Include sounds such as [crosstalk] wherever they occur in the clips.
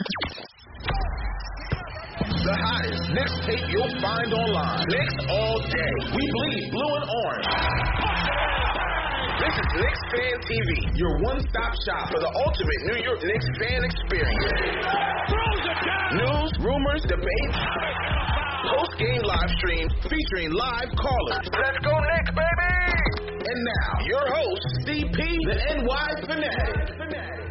The hottest Knicks tape you'll find online. Knicks all day. We bleed blue and orange. This is Knicks Fan TV, your one-stop shop for the ultimate New York Knicks fan experience. News, rumors, debates, post-game live streams featuring live callers. Let's go Knicks, baby! And now, your host, CP, the NY Fanatic.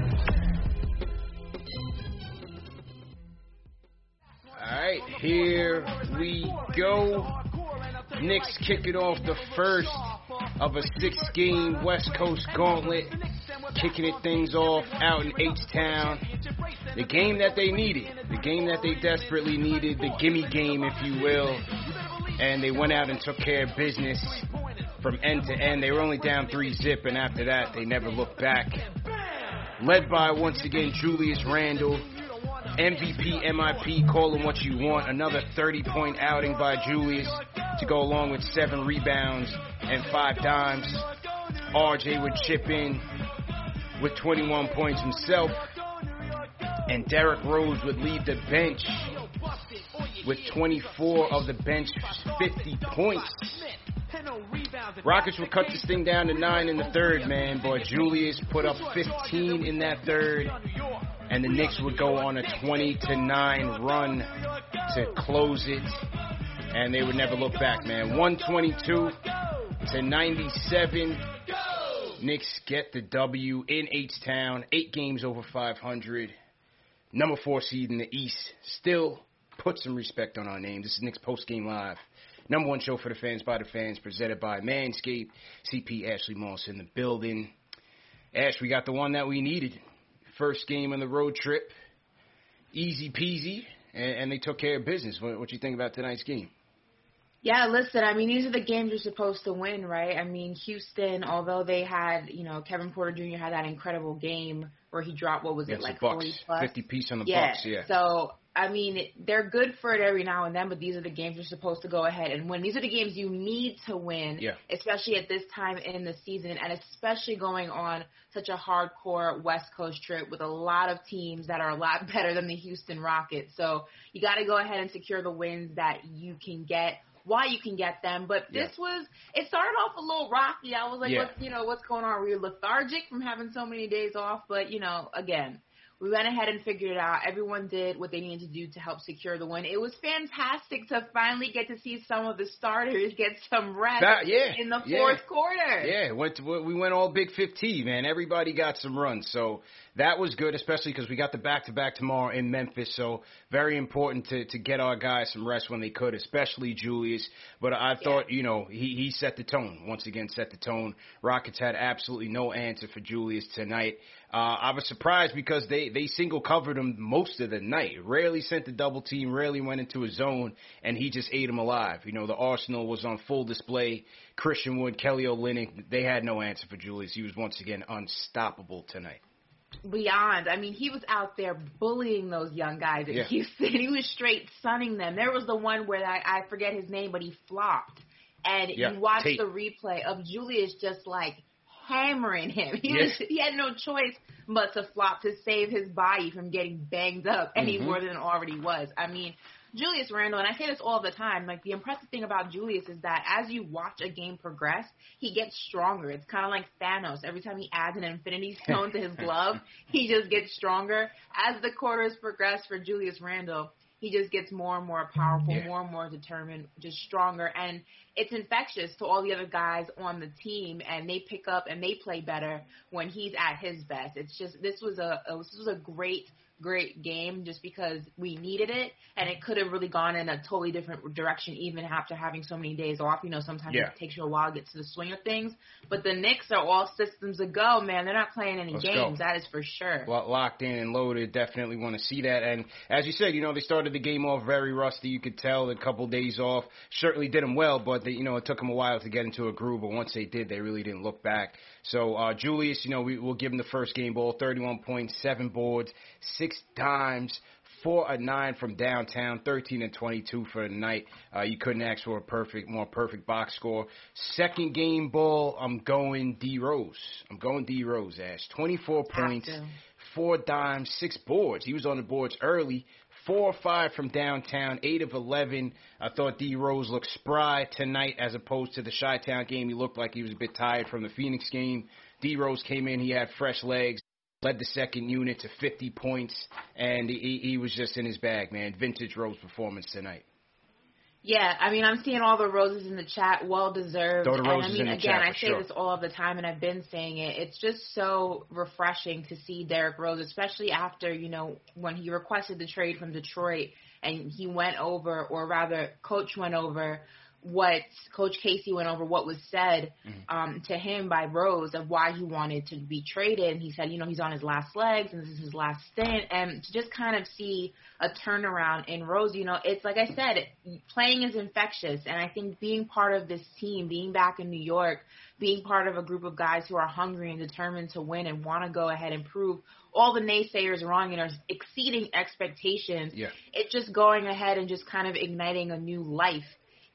All right, here we go. Knicks kicking off the first of a six-game West Coast gauntlet, kicking it things off out in H-Town. The game that they needed, the game that they desperately needed, the gimme game, if you will. And they went out and took care of business from end to end. They were only down three zip, and after that, they never looked back. Led by once again Julius Randle. MVP, MIP, call him what you want. Another 30 point outing by Julius to go along with seven rebounds and five dimes. RJ would chip in with 21 points himself. And Derrick Rose would lead the bench with 24 of the bench 50 points. Rockets would cut this thing down to nine in the third, man. But Julius put up 15 in that third and the Knicks would go on a 20 to 9 run to close it, and they would never look back, man. 122 to 97. Knicks get the W in H Town, eight games over 500. Number four seed in the East. Still put some respect on our name. This is Knicks Post Game Live. Number one show for the fans by the fans, presented by Manscaped. CP Ashley Moss in the building. Ash, we got the one that we needed first game on the road trip. Easy peasy, and, and they took care of business. What, what you think about tonight's game? Yeah, listen, I mean, these are the games you're supposed to win, right? I mean, Houston, although they had, you know, Kevin Porter Jr. had that incredible game where he dropped, what was yeah, it, like Bucks, 40 plus? 50 piece on the yeah. Bucks, yeah. So, I mean, they're good for it every now and then, but these are the games you're supposed to go ahead and win. These are the games you need to win, yeah. especially at this time in the season, and especially going on such a hardcore West Coast trip with a lot of teams that are a lot [laughs] better than the Houston Rockets. So, you got to go ahead and secure the wins that you can get why you can get them. But this Yeah. was it started off a little rocky. I was like, Yeah. what, you know, what's going on? Were you lethargic from having so many days off? But you know, again, we went ahead and figured it out. Everyone did what they needed to do to help secure the win. It was fantastic to finally get to see some of the starters get some rest That- yeah, in the yeah. fourth quarter. Yeah, went to, we went all Big 15, man. Everybody got some runs, so that was good, especially because we got the back to back tomorrow in Memphis. So very important to to get our guys some rest when they could, especially Julius. But I thought, you know, he he set the tone once again. Set the tone. Rockets had absolutely no answer for Julius tonight. Uh, I was surprised because they they single covered him most of the night. Rarely sent the double team. Rarely went into a zone, and he just ate him alive. You know, the Arsenal was on full display. Christian Wood, Kelly Olynyk, they had no answer for Julius. He was once again unstoppable tonight. Beyond. I mean, he was out there bullying those young guys in Yeah. Houston. [laughs] He was straight sunning them. There was the one where I, I forget his name, but he flopped, and Yeah, you watch Tate. the replay of Julius just like hammering him. [laughs] He Yeah. was he had no choice but to flop to save his body from getting banged up any Mhm. more than it already was. I mean. Julius Randle, and I say this all the time, like the impressive thing about Julius is that as you watch a game progress, he gets stronger. It's kind of like Thanos. Every time he adds an infinity stone to his [laughs] glove, he just gets stronger. As the quarters progress for Julius Randle, he just gets more and more powerful, yeah. more and more determined, just stronger, and it's infectious to all the other guys on the team, and they pick up and they play better when he's at his best. It's just this was a, a this was a great great game just because we needed it, and it could have really gone in a totally different direction even after having so many days off. You know, sometimes yeah. it takes you a while to get to the swing of things. But the Knicks are all systems a go, man. They're not playing any Let's games. Go. That is for sure. Well, locked in and loaded. Definitely want to see that. And as you said, you know, they started the game off very rusty. You could tell a couple days off certainly did them well, but they, you know, it took them a while to get into a groove. But once they did, they really didn't look back. So uh, Julius, you know, we, we'll give him the first game ball, 31 points, seven boards, six dimes, four a nine from downtown, 13 and 22 for the night. Uh, you couldn't ask for a perfect, more perfect box score. Second game ball, I'm going D Rose. I'm going D Rose, Ash. 24 points, four dimes, six boards. He was on the boards early. Four or five from downtown, eight of eleven. I thought D Rose looked spry tonight as opposed to the Chi Town game. He looked like he was a bit tired from the Phoenix game. D Rose came in, he had fresh legs, led the second unit to 50 points, and he, he was just in his bag, man. Vintage Rose performance tonight. Yeah, I mean, I'm seeing all the roses in the chat, well deserved. Throw the roses and I mean, in the again, chat I say sure. this all of the time, and I've been saying it. It's just so refreshing to see Derrick Rose, especially after you know when he requested the trade from Detroit, and he went over, or rather, Coach went over what Coach Casey went over what was said Mm-hmm. um, to him by Rose of why he wanted to be traded. And he said, you know, he's on his last legs and this is his last stint. And to just kind of see a turnaround in Rose, you know, it's like I said, playing is infectious. And I think being part of this team, being back in New York, being part of a group of guys who are hungry and determined to win and want to go ahead and prove all the naysayers wrong and are exceeding expectations. Yeah. It's just going ahead and just kind of igniting a new life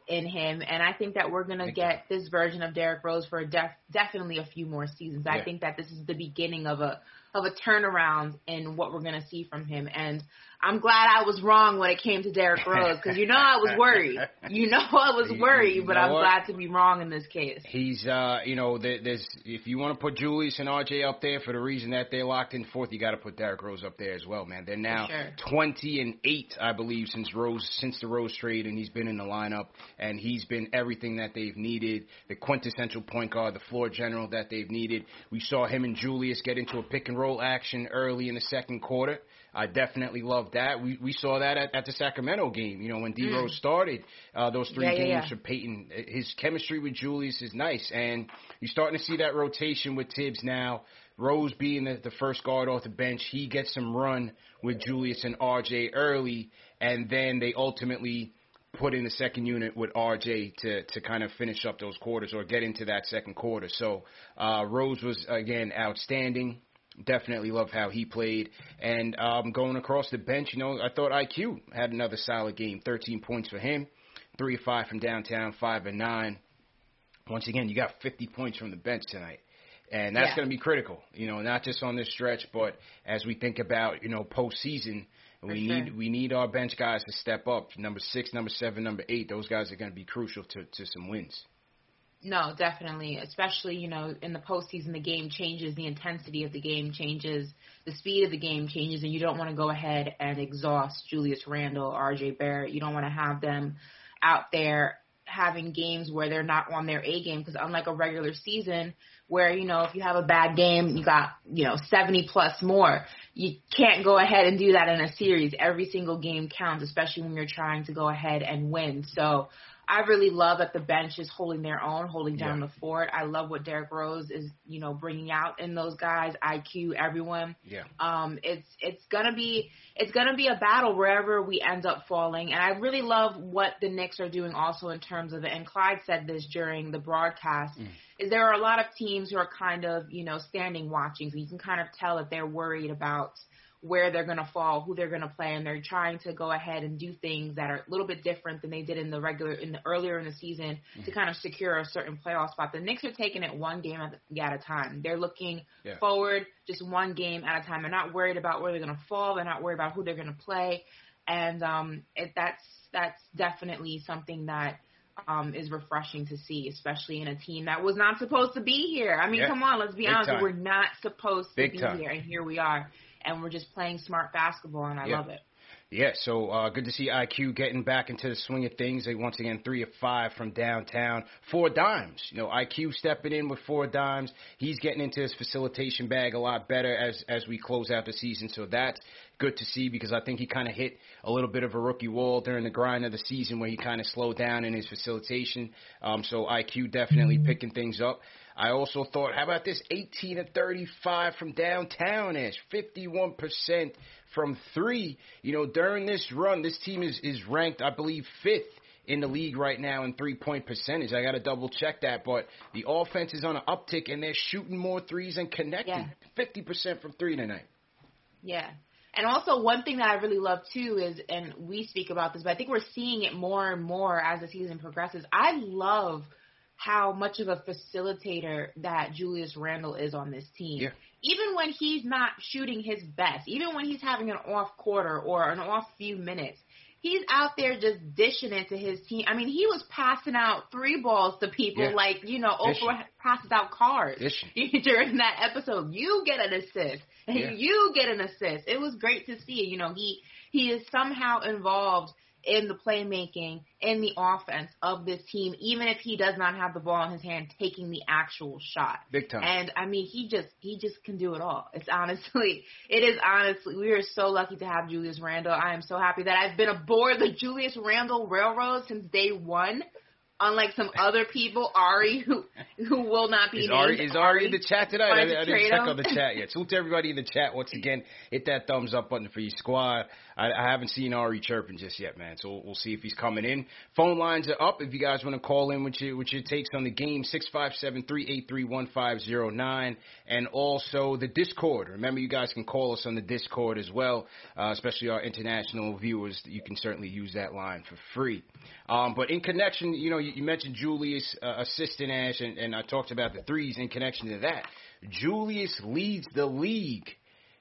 in him, and I think that we're gonna get this version of Derrick Rose for def- definitely a few more seasons. I think that this is the beginning of a of a turnaround in what we're gonna see from him, and I'm glad I was wrong when it came to Derrick [laughs] Rose because you know I was worried. You know I was worried, you but I'm what? glad to be wrong in this case. He's, uh, you know, there, there's if you want to put Julius and RJ up there for the reason that they're locked in fourth, you got to put Derrick Rose up there as well, man. They're now sure. 20 and eight, I believe, since Rose since the Rose trade, and he's been in the lineup, and he's been everything that they've needed, the quintessential point guard, the floor general that they've needed. We saw him and Julius get into a pick and roll action early in the second quarter. I definitely love that. We we saw that at, at the Sacramento game. You know when D Rose started uh, those three Mm. Yeah, yeah, games yeah. for Payton. His chemistry with Julius is nice, and you're starting to see that rotation with Tibbs now. Rose being the, the first guard off the bench, he gets some run with Julius and RJ early, and then they ultimately put in the second unit with RJ to to kind of finish up those quarters or get into that second quarter. So uh, Rose was again outstanding. Definitely love how he played. And um, going across the bench, you know, I thought IQ had another solid game. 13 points for him, three or five from downtown, five and nine. Once again, you got 50 points from the bench tonight. And that's Yeah. going to be critical, you know, not just on this stretch, but as we think about, you know, postseason, we sure. need we need our bench guys to step up. Number six, number seven, number eight, those guys are going to be crucial to, to some wins. No, definitely. Especially, you know, in the postseason, the game changes, the intensity of the game changes, the speed of the game changes, and you don't want to go ahead and exhaust Julius Randle, RJ Barrett. You don't want to have them out there having games where they're not on their A game because unlike a regular season where, you know, if you have a bad game, you got, you know, 70 plus more. You can't go ahead and do that in a series. Every single game counts, especially when you're trying to go ahead and win. So I really love that the bench is holding their own, holding down Yeah. the fort. I love what Derrick Rose is, you know, bringing out in those guys, IQ, everyone. Yeah. Um, it's it's gonna be it's gonna be a battle wherever we end up falling, and I really love what the Knicks are doing also in terms of it. And Clyde said this during the broadcast: is there are a lot of teams who are kind of you know standing watching, so you can kind of tell that they're worried about where they're going to fall, who they're going to play, and they're trying to go ahead and do things that are a little bit different than they did in the regular in the earlier in the season to kind of secure a certain playoff spot. The Knicks are taking it one game at, at a time. They're looking Yeah. forward just one game at a time. They're not worried about where they're going to fall. They're not worried about who they're going to play. and um, it, that's that's definitely something that um, is refreshing to see, especially in a team that was not supposed to be here. I mean, Yeah. come on, let's be Big honest, time. we're not supposed to Big be time. here, and here we are, and we're just playing smart basketball, and I Yeah. love it. Yeah, so uh, good to see IQ getting back into the swing of things. They once again three of five from downtown, four dimes. You know, IQ stepping in with four dimes. He's getting into his facilitation bag a lot better as as we close out the season. So that's good to see because I think he kind of hit a little bit of a rookie wall during the grind of the season where he kind of slowed down in his facilitation. Um, so IQ definitely picking things up. I also thought, how about this 18 to 35 from downtown ish, 51% from three. You know, during this run, this team is, is ranked, I believe, fifth in the league right now in three point percentage. I got to double check that, but the offense is on an uptick and they're shooting more threes and connecting. Yeah. 50% from three tonight. Yeah. And also one thing that I really love too is, and we speak about this, but I think we're seeing it more and more as the season progresses. I love how much of a facilitator that Julius Randle is on this team. Yeah. Even when he's not shooting his best, even when he's having an off quarter or an off few minutes, he's out there just dishing it to his team. I mean, he was passing out three balls to people Yeah. like, you know, Dishing. Oprah passes out cards [laughs] during that episode. You get an assist. And Yeah. [laughs] you get an assist. It was great to see. You know, he he is somehow involved in the playmaking, in the offense of this team, even if he does not have the ball in his hand, taking the actual shot. Big time. And I mean, he just he just can do it all. It's honestly, [laughs] it is honestly, we are so lucky to have Julius Randle. I am so happy that I've been aboard the Julius Randle Railroad since day one. Unlike some other people, Ari, who who will not be Is named. Ari, is Ari in the chat tonight? I, I didn't check him. on the chat yet. [laughs] Salute to everybody in the chat once again. Hit that thumbs up button for your squad. I, I haven't seen Ari chirping just yet, man. So we'll, we'll see if he's coming in. Phone lines are up. If you guys want to call in with your with your takes on the game, six five seven three eight three one five zero nine, and also the Discord. Remember, you guys can call us on the Discord as well, uh, especially our international viewers. You can certainly use that line for free. Um, but in connection, you know, you, you mentioned Julius uh, assistant Ash, and, and I talked about the threes in connection to that. Julius leads the league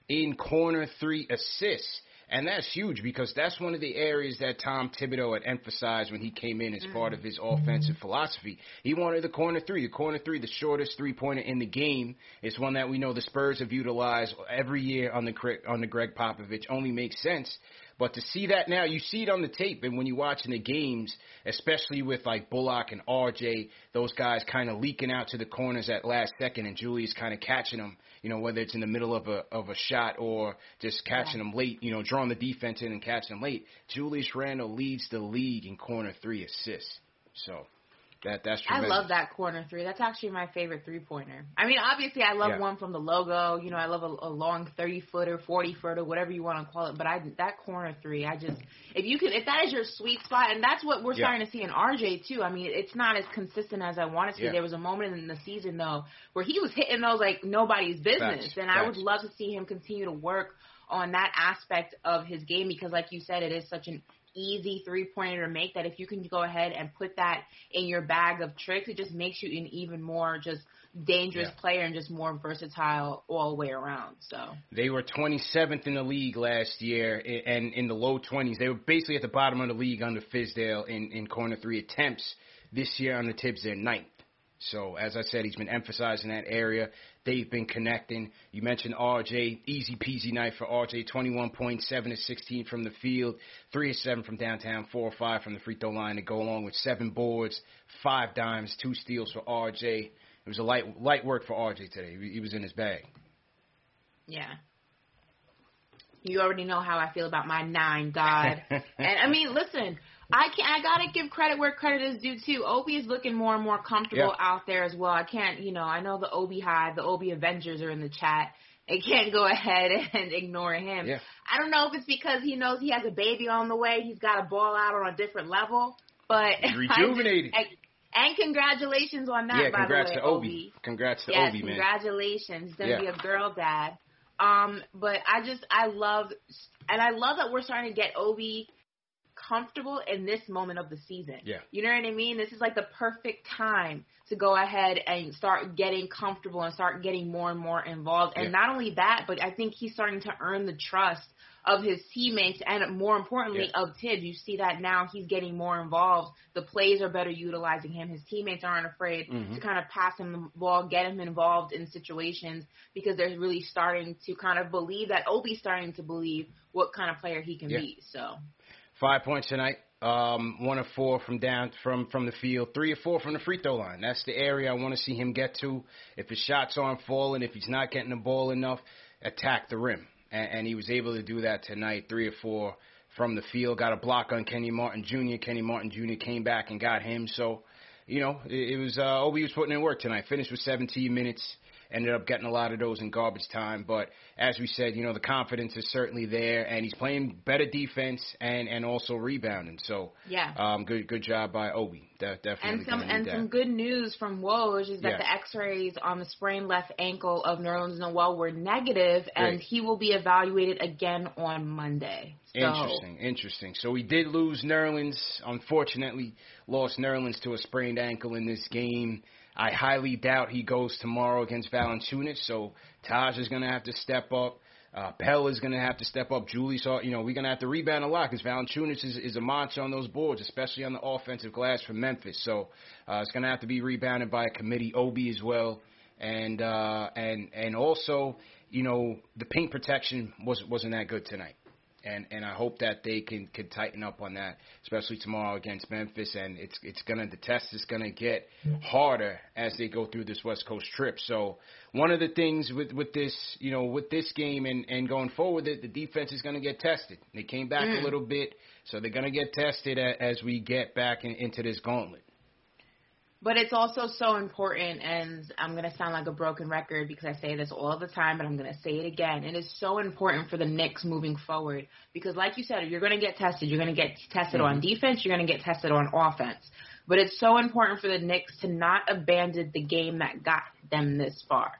in corner three assists. And that's huge because that's one of the areas that Tom Thibodeau had emphasized when he came in as part of mm-hmm. his offensive philosophy. He wanted the corner three. The corner three, the shortest three pointer in the game, is one that we know the Spurs have utilized every year on the on the Gregg Popovich. Only makes sense. But to see that now, you see it on the tape, and when you're watching the games, especially with like Bullock and RJ, those guys kind of leaking out to the corners at last second, and Julius kind of catching them. You know, whether it's in the middle of a of a shot or just catching them late. You know, drawing the defense in and catching them late. Julius Randle leads the league in corner three assists. So that that's I love that corner three. That's actually my favorite three pointer. I mean, obviously, I love Yeah. one from the logo. You know, I love a, a long thirty footer, forty footer, whatever you want to call it. But I that corner three, I just if you can, if that is your sweet spot, and that's what we're Yeah. starting to see in RJ too. I mean, it's not as consistent as I want it to. Yeah. There was a moment in the season though where he was hitting those like nobody's business, Facts. and I would love to see him continue to work on that aspect of his game because, like you said, it is such an easy three pointer to make that if you can go ahead and put that in your bag of tricks, it just makes you an even more just dangerous Yeah. player and just more versatile all the way around. So They were 27th in the league last year, and in the low 20s. They were basically at the bottom of the league under Fizdale in, in corner three attempts. This year on the Tibbs, they're ninth. So as I said, he's been emphasizing that area. They've been connecting. You mentioned RJ, easy peasy night for RJ. 21 points, to 16 from the field, three to seven from downtown, four or five from the free throw line to go along with seven boards, five dimes, two steals for RJ. It was a light light work for RJ today. He was in his bag. yeah. You already know how I feel about my nine god. [laughs] and I mean, listen, I can I gotta give credit where credit is due too. Obi is looking more and more comfortable Yeah. out there as well. I can't, you know, I know the Obi Hive, the Obi Avengers are in the chat. They can't go [laughs] ahead and ignore him. Yeah. I don't know if it's because he knows he has a baby on the way. He's got to ball out on a different level, but He's [laughs] rejuvenated. [laughs] I and congratulations on that. yeah, by congrats the way, to Obi. Congrats to yes, Obi, man. congratulations. He's gonna Yeah. be a girl dad. Um, but I just I love and I love that we're starting to get Obi comfortable in this moment of the season. Yeah. You know what I mean? This is like the perfect time to go ahead and start getting comfortable and start getting more and more involved. And Yeah. not only that, but I think he's starting to earn the trust of his teammates and more importantly Yeah. of Tibbs. You see that now he's getting more involved. The plays are better utilizing him. His teammates aren't afraid Mhm. to kind of pass him the ball, get him involved in situations because they're really starting to kind of believe that Obi's starting to believe what kind of player he can Yeah. be. So Five points tonight. Um, one of four from down from from the field. Three or four from the free throw line. That's the area I want to see him get to. If his shots aren't falling, if he's not getting the ball enough, attack the rim. And, and he was able to do that tonight. Three or four from the field. Got a block on Kenny Martin Jr. Kenny Martin Jr. came back and got him. So, you know, it, it was uh, Obi was putting in work tonight. Finished with 17 minutes. Ended up getting a lot of those in garbage time, but as we said, you know the confidence is certainly there, and he's playing better defense and and also rebounding. So yeah. um, good good job by Obi. De- definitely. And some and that. some good news from Woj is that Yeah. the X-rays on the sprained left ankle of Nerlens Noel were negative, and Great. he will be evaluated again on Monday. So, Interesting, interesting. So we did lose Nerlens. Unfortunately, lost Nerlens to a sprained ankle in this game. I highly doubt he goes tomorrow against Valanciunas. So Taj is going to have to step up. Uh, Pell is going to have to step up. Julie saw, you know, we're going to have to rebound a lot because Valanciunas is, is a monster on those boards, especially on the offensive glass for Memphis. So uh, it's going to have to be rebounded by a committee, Obi as well, and uh, and and also, you know, the paint protection was wasn't that good tonight and and I hope that they can can tighten up on that, especially tomorrow against Memphis. And it's it's gonna the test is gonna get harder as they go through this West Coast trip. So one of the things with with this you know with this game and and going forward, the, the defense is gonna get tested. They came back Mm. a little bit, so they're gonna get tested a, as we get back in, into this gauntlet. But it's also so important, and I'm going to sound like a broken record because I say this all the time, but I'm going to say it again. It is so important for the Knicks moving forward because, like you said, you're going to get tested. You're going to get tested on mm-hmm. defense. You're going to get tested on offense. But it's so important for the Knicks to not abandon the game that got them this far.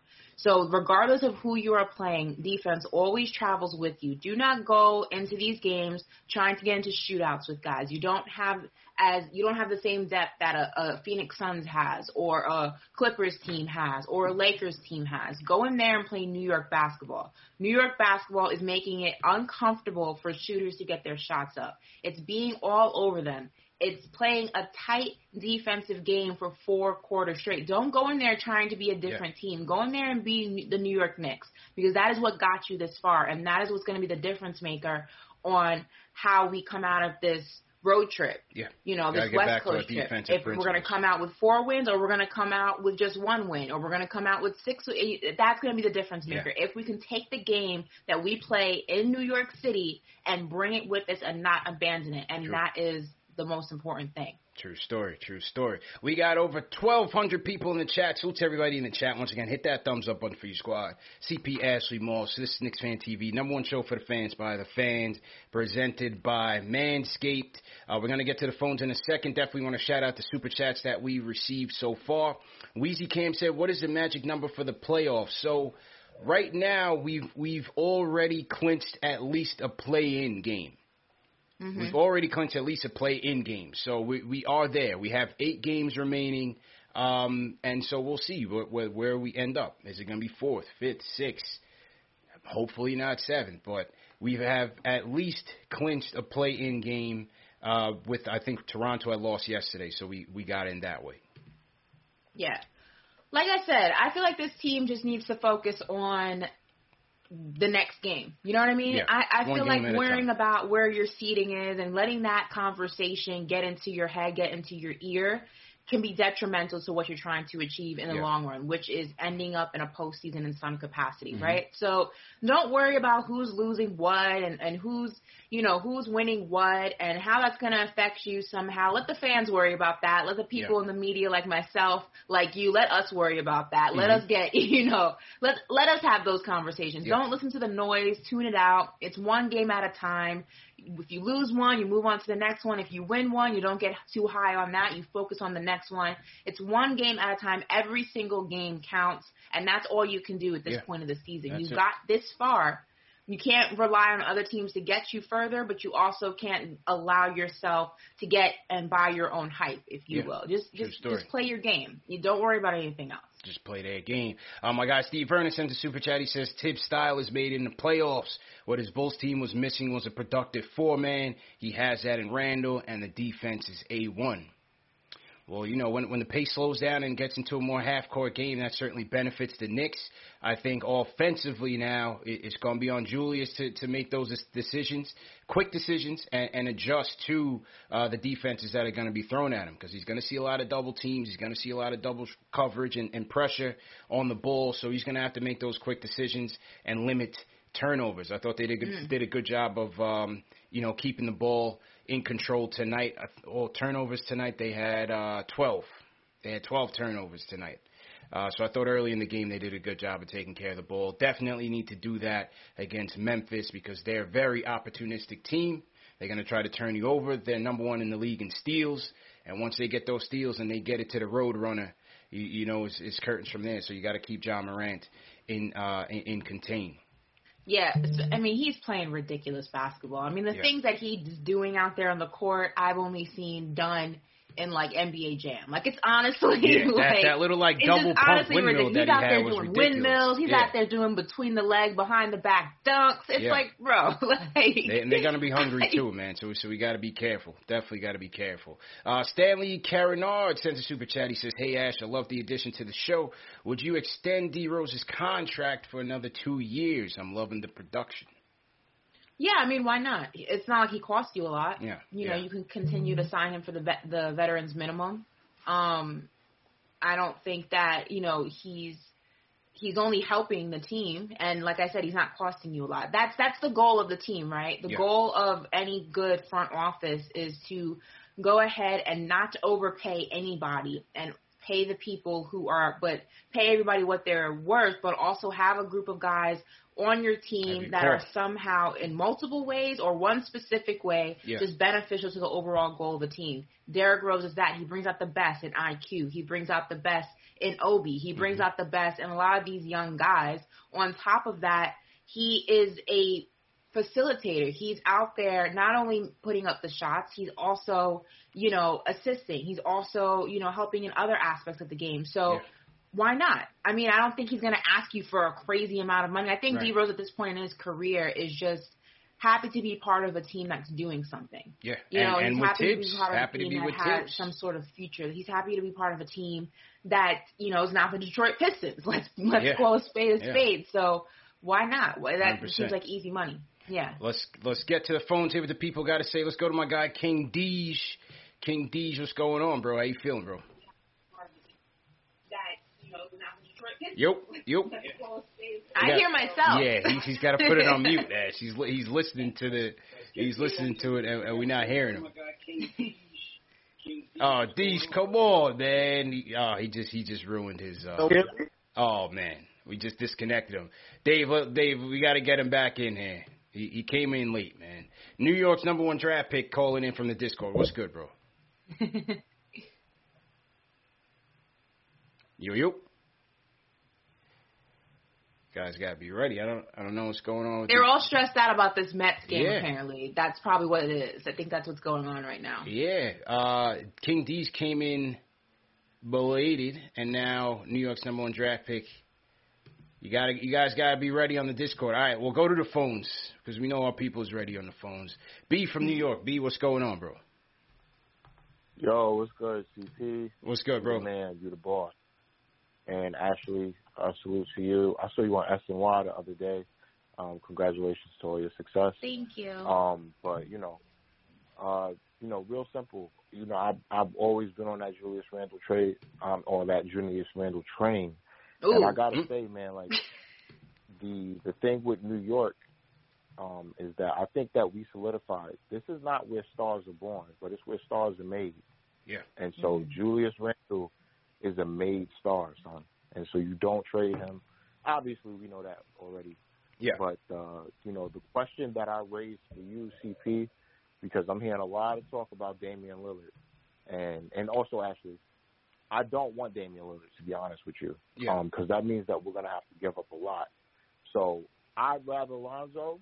So regardless of who you are playing, defense always travels with you. Do not go into these games trying to get into shootouts with guys. You don't have as you don't have the same depth that a, a Phoenix Suns has or a Clippers team has or a Lakers team has. Go in there and play New York basketball. New York basketball is making it uncomfortable for shooters to get their shots up. It's being all over them it's playing a tight defensive game for four quarters straight. Don't go in there trying to be a different team. Go in there and be the New York Knicks because that is what got you this far, and that is what's going to be the difference maker on how we come out of this road trip. Yeah. You know, this West Coast trip. If we're going to come out with four wins, or we're going to come out with just one win, or we're going to come out with six, that's going to be the difference Yeah. maker. If we can take the game that we play in New York City and bring it with us and not abandon it, and True. that is the most important thing. True story, true story. We got over 1,200 people in the chat. Salute to everybody in the chat. Once again, hit that thumbs up button for your squad. CP Ashley Moss. This is Knicks Fan TV, number one show for the fans by the fans, presented by Manscaped. Uh, we're going to get to the phones in a second. Definitely want to shout out the super chats that we received so far. Wheezy Cam said, What is the magic number for the playoffs? So, right now, we've, we've already clinched at least a play in game. We've already clinched at least a play-in game, so we we are there. We have eight games remaining, um, and so we'll see where, where, where we end up. Is it going to be fourth, fifth, sixth? Hopefully not seventh, but we have at least clinched a play-in game. Uh, with I think Toronto had lost yesterday, so we we got in that way. Yeah. Like I said, I feel like this team just needs to focus on the next game. You know what I mean? Yeah, I, I one feel like worrying about where your seating is and letting that conversation get into your head, get into your ear, can be detrimental to what you're trying to achieve in the Yeah. long run, which is ending up in a postseason in some capacity, Mm-hmm. right? So don't worry about who's losing what and, and who's you know who's winning what and how that's going to affect you somehow. Let the fans worry about that. Let the people Yeah. in the media like myself, like you, let us worry about that. Let Mhm. us get [laughs] you know let let us have those conversations. Yeah. Don't listen to the noise. Tune it out. It's one game at a time. If you lose one, you move on to the next one. If you win one, you don't get too high on that. You focus on the next one. It's one game at a time. Every single game counts, and that's all you can do at this Yeah. point of the season. That's You it. got this far. you can't rely on other teams to get you further, but you also can't allow yourself to get and buy your own hype, if you Yeah. will. Just just just play your game. You don't worry about anything else. Just play their game. Um, my guy Steve Vernon sent a super chat. He says Tibbs' style is made in the playoffs. What his Bulls team was missing was a productive four man. He has that in Randle, and the defense is a one. Well, you know, when when the pace slows down and gets into a more half court game, that certainly benefits the Knicks. I think offensively now it- it's going to be on Julius to, to make those decisions, quick decisions, and, and adjust to uh, the defenses that are going to be thrown at him because he's going to see a lot of double teams. He's going to see a lot of double coverage and, and pressure on the ball. So he's going to have to make those quick decisions and limit turnovers. I thought they did, good, did a good job of, um, you know, keeping the ball in control tonight. All turnovers tonight, they had uh, 12. They had 12 turnovers tonight. Uh, so I thought early in the game they did a good job of taking care of the ball. Definitely need to do that against Memphis because they're a very opportunistic team. They're going to try to turn you over. They're number one in the league in steals, and once they get those steals and they get it to the road runner, you, you know it's, it's curtains from there. So you got to keep Ja Morant in uh, in, in contain. Yeah, I mean he's playing ridiculous basketball. I mean the Yeah. things that he's doing out there on the court, I've only seen done in like NBA Jam. Like it's honestly Yeah, [laughs] that, like that little like double pump honestly windmill ridiculous. that He's he out there was doing windmills. He's yeah. out there doing between the leg, behind the back dunks. It's Yeah. like, bro, [laughs] like They, and they're gonna be hungry too, man. So so we got to be careful. Definitely got to be careful. Uh, Stanley Carinard sends a super chat. He says, "Hey Ash, I love the addition to the show. Would you extend D Rose's contract for another two years? I'm loving the production. Yeah, I mean, why not? It's not like he cost you a lot. Yeah, You yeah. know, you can continue to sign him for the vet, the veterans minimum. Um, I don't think that you know he's he's only helping the team, and like I said, he's not costing you a lot. That's that's the goal of the team, right? The Yeah. goal of any good front office is to go ahead and not overpay anybody and pay the people who are, but pay everybody what they're worth, but also have a group of guys on your team that are somehow in multiple ways or one specific way Yeah. just beneficial to the overall goal of the team. Derrick Rose is that. He brings out the best in IQ. He brings out the best in Obi. He brings Mm-hmm. out the best in a lot of these young guys. On top of that, he is a facilitator. He's out there not only putting up the shots, he's also, you know, assisting. He's also, you know, helping in other aspects of the game. So Yeah. why not? I mean, I don't think he's going to ask you for a crazy amount of money. I think Right. D Rose at this point in his career is just happy to be part of a team that's doing something. Yeah, You and, know, and he's with happy Tibbs, to be part of happy a to team be that with has Tibbs. some sort of future. He's happy to be part of a team that you know is not the Detroit Pistons. [laughs] Let's let's Yeah. call a spade a Yeah. spade. So why not? That 100%. seems like easy money. Yeah. Let's let's get to the phones here with the people. Got to say, let's go to my guy King Deej. King D's, what's going on, bro? How you feeling, bro? Yep, yep. I got- hear myself. Yeah, he's, he's got to put it on mute. Ash. He's he's listening to the he's listening to it, and, and we're not hearing him. Oh, Deesh, come on, man. He, oh, he just he just ruined his. Uh, oh man, we just disconnected him. Dave, look, Dave, we got to get him back in here. He, he came in late, man. New York's number one draft pick calling in from the Discord. What's good, bro? [laughs] Yo yo. Guys gotta be ready. I don't I don't know what's going on with They're the- all stressed out about this Mets game. Yeah. Apparently, that's probably what it is. I think that's what's going on right now. Yeah. Uh King D's came in belated and now New York's number one draft pick. You gotta you guys gotta be ready on the Discord. All right, we'll go to the phones because we know our people's ready on the phones. B from New York. B, what's going on, bro? Yo, what's good, CP? What's good, bro? Man, you the boss. And Ashley, a salute to you. I saw you on SNY the other day. Um, congratulations to all your success. Thank you. Um, but you know, uh, you know, real simple. You know, I've I've always been on that Julius Randle trade, um, or that Julius Randle train. Ooh. And I gotta say, man, like [laughs] the the thing with New York um, is that I think that we solidified. This is not where stars are born, but it's where stars are made. Yeah. And so Mm-hmm. Julius Randle is a made star, son. And so you don't trade him. Obviously, we know that already. Yeah. But uh, you know, the question that I raised for you, CP, because I'm hearing a lot of talk about Damian Lillard, and and also Ashley, I don't want Damian Lillard to be honest with you, Yeah. because that means that we're gonna have to give up a lot. So I'd rather Lonzo.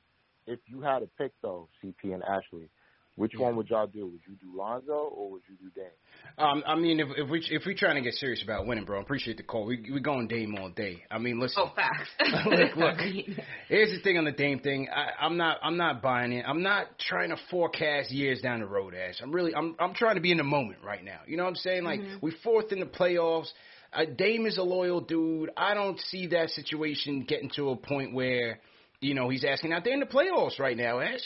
If you had to pick though, CP and Ashley, which one would y'all do? Would you do Lonzo or would you do Dame? Um, I mean, if if we if we're trying to get serious about winning, bro, I appreciate the call. We we going Dame all day. I mean, listen. Oh, facts. [laughs] look, look. [laughs] Here's the thing on the Dame thing. I, I'm not I'm not buying it. I'm not trying to forecast years down the road, Ash. I'm really I'm I'm trying to be in the moment right now. You know what I'm saying? Like Mm-hmm. we fourth in the playoffs. Uh, Dame is a loyal dude. I don't see that situation getting to a point where you know he's asking out. They're in the playoffs right now, Ash.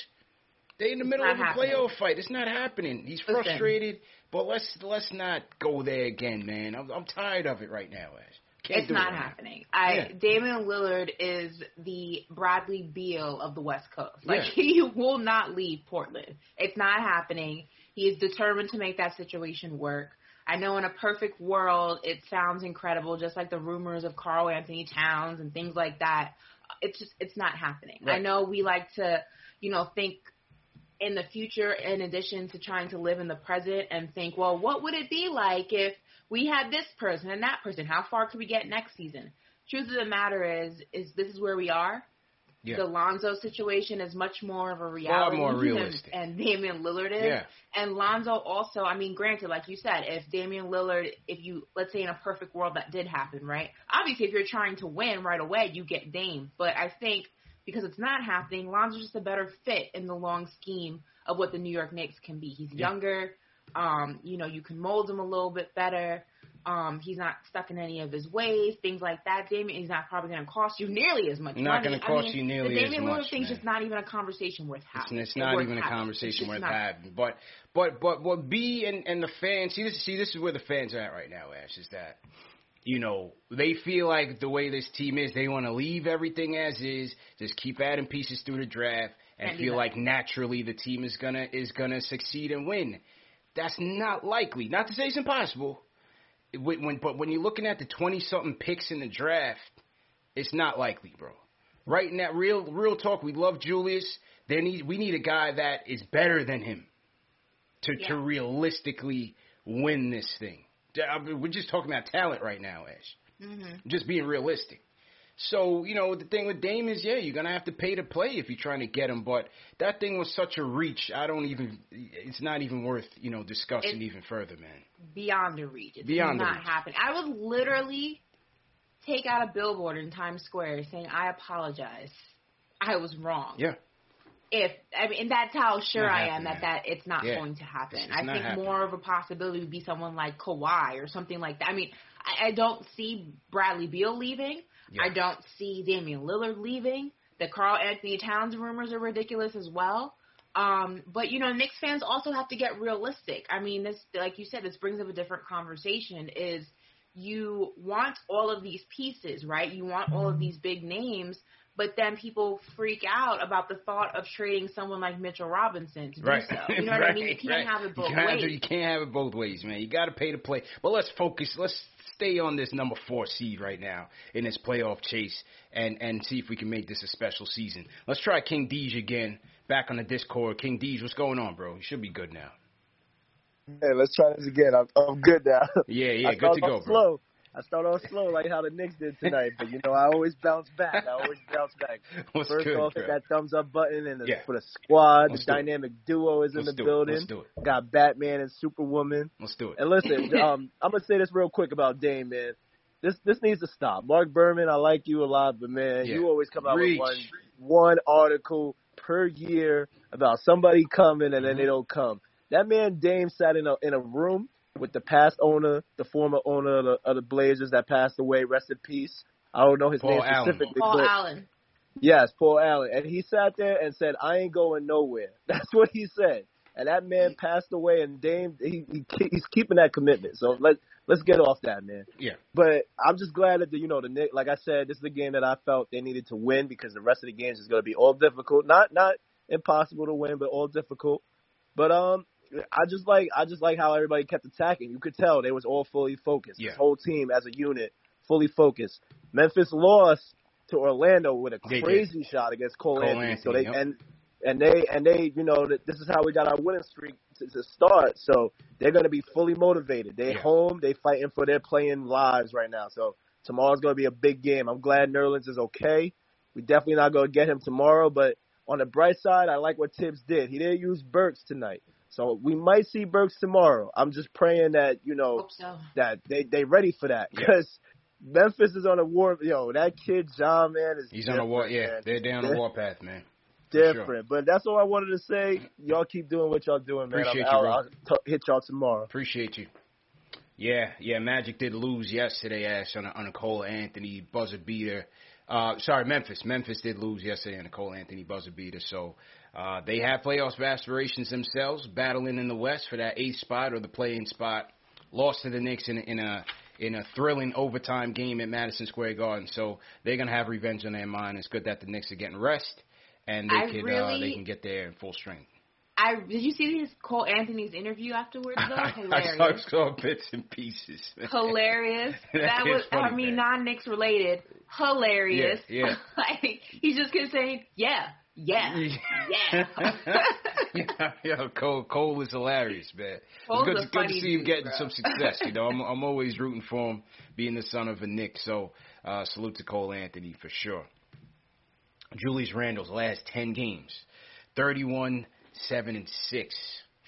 They're in the middle of a happening. playoff fight. It's not happening. He's Listen. frustrated, but let's let's not go there again, man. I'm, I'm tired of it right now, Ash. Can't it's not it happening. I Yeah. Damian Lillard is the Bradley Beal of the West Coast. Like Yeah. [laughs] he will not leave Portland. It's not happening. He is determined to make that situation work. I know in a perfect world it sounds incredible, just like the rumors of Karl-Anthony Towns and things like that. It's just it's not happening. I know we like to, you know, think in the future in addition to trying to live in the present and think, well, what would it be like if we had this person and that person? How far could we get next season? Truth of the matter is, is this is where we are. Yeah. The Lonzo situation is much more of a reality more than- and Damian Lillard is. Yeah. And Lonzo also, I mean, granted, like you said, if Damian Lillard, if you, let's say in a perfect world that did happen, right? Obviously, if you're trying to win right away, you get Dame. But I think because it's not happening, Lonzo's just a better fit in the long scheme of what the New York Knicks can be. He's Yeah. younger. Um, you know, you can mold him a little bit better. Um, he's not stuck in any of his ways, things like that. Damian, he's not probably going to cost you nearly as much Not gonna cost I mean, you nearly the as Damian much, Lillard thing's just not even a conversation worth having. it's not worth even a having. It's conversation worth not. having. But but but what B and and the fans see this see this is where the fans are at right now. Ash is that you know they feel like the way this team is, they want to leave everything as is, just keep adding pieces through the draft, and Can't feel like naturally the team is gonna is gonna succeed and win. That's not likely. Not to say it's impossible. When, when but when you're looking at the twenty something picks in the draft, it's not likely, bro. Right now, real real talk. We love Julius. There need we need a guy that is better than him to Yeah. to realistically win this thing. I mean, We're just talking about talent right now, Ash. Mm-hmm. Just being realistic. So you know the thing with Dame is, yeah, you're gonna have to pay to play if you're trying to get him. But that thing was such a reach. I don't even. It's not even worth you know discussing It- even further, man. beyond a reach. It's Beyond not happening. I would literally take out a billboard in Times Square saying, "I apologize. I was wrong." Yeah. If I mean, and that's how sure I am that man. that it's not Yeah. going to happen. It's I think happening. more of a possibility would be someone like Kawhi or something like that. I mean, I, I don't see Bradley Beal leaving. Yeah. I don't see Damian Lillard leaving. The Karl-Anthony Towns rumors are ridiculous as well. Um, but you know, Knicks fans also have to get realistic. I mean, this, like you said, this brings up a different conversation. Is you want all of these pieces, right? You want all of these big names, but then people freak out about the thought of trading someone like Mitchell Robinson to do Right. so. [laughs] You know what I mean? You can't right. have it both you ways. You can't have it both ways, man. You got to pay to play. But let's focus. Let's stay on this number four seed right now in this playoff chase, and and see if we can make this a special season. Let's try King Deej again. Back on the Discord, King Deej, what's going on, bro? You should be good now. Hey, let's try this again. I'm, I'm good now. Yeah, [laughs] yeah, I good to go, bro. slow. I start off slow like how the Knicks did tonight, but you know I always bounce back. I always bounce back. [laughs] What's First good, off, hit that thumbs up button, and the, Yeah. for the squad, Let's the do it. dynamic duo is in Let's the do it. building. Let's do it. Got Batman and Superwoman. Let's do it. And listen, [laughs] um, I'm gonna say this real quick about Dame, man. This this needs to stop. Marc Berman, I like you a lot, but man, Yeah. you always come out Reach. with one one article per year about somebody coming and then they don't come. That man Dame sat in a in a room with the past owner, the former owner of the, of the Blazers that passed away. Rest in peace. I don't know his Paul name Allen. specifically, Paul but Allen. Yes, Paul Allen. And he sat there and said, I ain't going nowhere. [laughs] That's what he said. And that man passed away and Dame he, he he's keeping that commitment. So let let's get off that, man. Yeah. But I'm just glad that the you know the Knicks like I said, this is a game that I felt they needed to win because the rest of the games is gonna be all difficult. Not not impossible to win, but all difficult. But um I just like I just like how everybody kept attacking. You could tell they was all fully focused. Yeah. This whole team as a unit, fully focused. Memphis lost to Orlando with a They did. crazy shot against Cole, Cole Anthony. So they yep. and and they and they you know this is how we got our winning streak to, to start. So they're going to be fully motivated. They Yeah. home. They fighting for their playing lives right now. So tomorrow's going to be a big game. I'm glad Nerlens is okay. We definitely not gonna get him tomorrow, but on the bright side, I like what Tibbs did. He didn't use Burks tonight. So we might see Burks tomorrow. I'm just praying that, you know, so. that they they ready for that because Memphis is on a war. Yo, that kid John man is He's on a war. different, Yeah, man. they're down They're the warpath, man. sure. different. But that's all I wanted to say. Y'all keep doing what y'all doing, man. Appreciate I'm you, out. bro. I'll t- hit y'all tomorrow. Appreciate you. Yeah, yeah. Magic did lose yesterday, Ash, on a, on a Cole Anthony buzzer beater. Uh, sorry, Memphis. Memphis did lose yesterday on a Cole Anthony buzzer beater. So uh, they have playoff aspirations themselves, battling in the West for that eighth spot or the play-in spot. Lost to the Knicks in, a- in a in a thrilling overtime game at Madison Square Garden. So they're gonna have revenge on their mind. It's good that the Knicks are getting rest and they I can uh, they can get there in full strength. I did you see his Cole Anthony's interview afterwards though? [laughs] I, Hilarious. saw bits and pieces. [laughs] Hilarious. [laughs] That that was I mean non Knicks related. Hilarious. Yeah, yeah. like he just kept saying, Yeah, yeah, [laughs] yeah. [laughs] yeah, yeah, Cole, Cole is hilarious, man. Cole's it's good, good to see him dude, getting bro. some success. You know, I'm, I'm always rooting for him, being the son of a Knick. So, uh, salute to Cole Anthony for sure. Julius Randle's last ten games, 31, seven and six,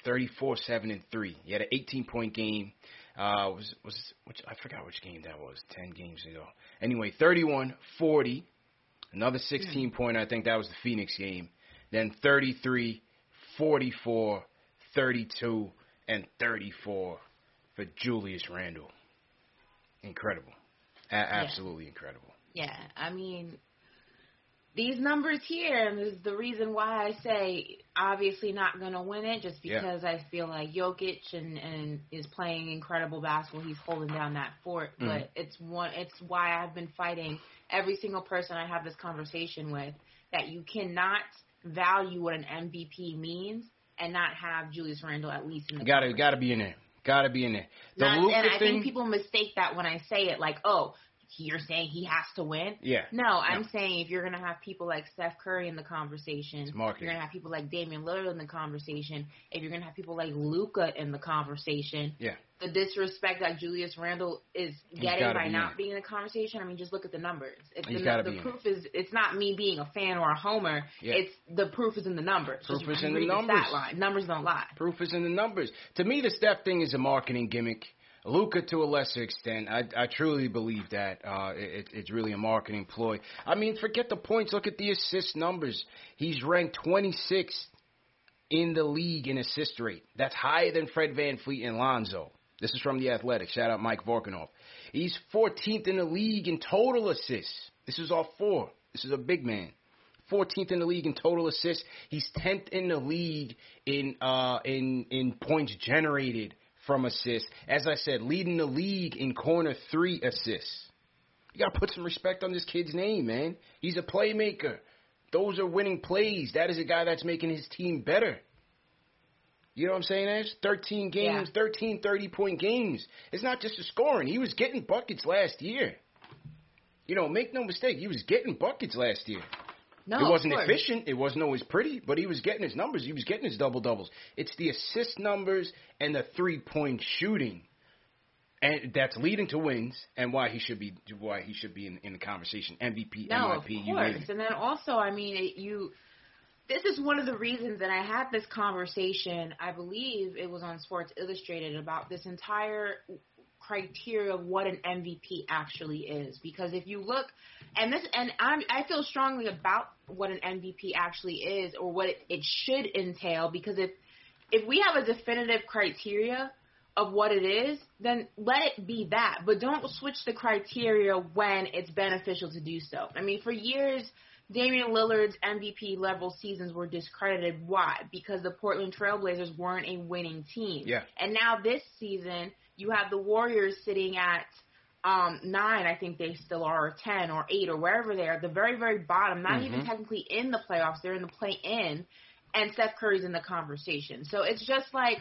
34, seven and three. He had an 18 point game. Uh, was was which I forgot which game that was. Ten games ago. Anyway, 31, 40. Another hmm. 16 point, I think that was the Phoenix game. Then 33, 44, 32, and 34 for Julius Randle. Incredible. A- absolutely incredible. Yeah, I mean, these numbers here, and this the reason why I say obviously not going to win it, just Yeah. because I feel like Jokic and, and is playing incredible basketball. He's holding down that fort, Mhm. but it's one. It's why I've been fighting every single person I have this conversation with that you cannot value what an MVP means and not have Julius Randle at least in the Got to got to be in there. Got to be in there. The Not- Luka and I thing. think people mistake that when I say it, like, oh, you're saying he has to win. yeah. No, I'm saying if you're gonna have people like Steph Curry in the conversation, you're gonna have people like Damian Lillard in the conversation. If you're gonna have people like Luka in the conversation, Yeah. the disrespect that Julius Randle is getting by be not it. being in the conversation, I mean, just look at the numbers. It's the, gotta the be in proof is it's not me being a fan or a homer. Yeah. It's the proof is in the numbers. Proof Just is in the numbers. stat line. Numbers don't lie. Proof is in the numbers. To me, the Steph thing is a marketing gimmick. Luka, to a lesser extent, I, I truly believe that uh, it, it's really a marketing ploy. I mean, forget the points. Look at the assist numbers. He's ranked 26th in the league in assist rate. That's higher than Fred VanVleet and Lonzo. This is from the Athletic. Shout out Mike Vorkunov. He's 14th in the league in total assists. This is all four. This is a big man. 14th in the league in total assists. He's 10th in the league in uh in in points generated from assists. As I said, leading the league in corner three assists. You gotta put some respect on this kid's name, man. He's a playmaker. Those are winning plays. That is a guy that's making his team better. You know what I'm saying, Ash? 13 games, Yeah. 13 30 point games. It's not just the scoring. He was getting buckets last year. You know, make no mistake, he was getting buckets last year. No, it wasn't efficient. It wasn't always pretty, but he was getting his numbers. He was getting his double doubles. It's the assist numbers and the three point shooting, and that's leading to wins and why he should be why he should be in, in the conversation. MVP, No, of MIP, name course. And then also, I mean, it, you. This is one of the reasons that I had this conversation. I believe it was on Sports Illustrated about this entire criteria of what an MVP actually is. Because if you look, and this, and I'm, I feel strongly about what an MVP actually is, or what it, it should entail. Because if if we have a definitive criteria of what it is, then let it be that. But don't switch the criteria when it's beneficial to do so. I mean, for years, Damian Lillard's MVP level seasons were discredited. Why? Because the Portland Trailblazers weren't a winning team. Yeah. And now this season, you have the Warriors sitting at um, nine, I think they still are, or ten, or eight, or wherever they are, the very, very bottom. Not even technically in the playoffs; they're in the play-in, and Steph Curry's in the conversation. So it's just like,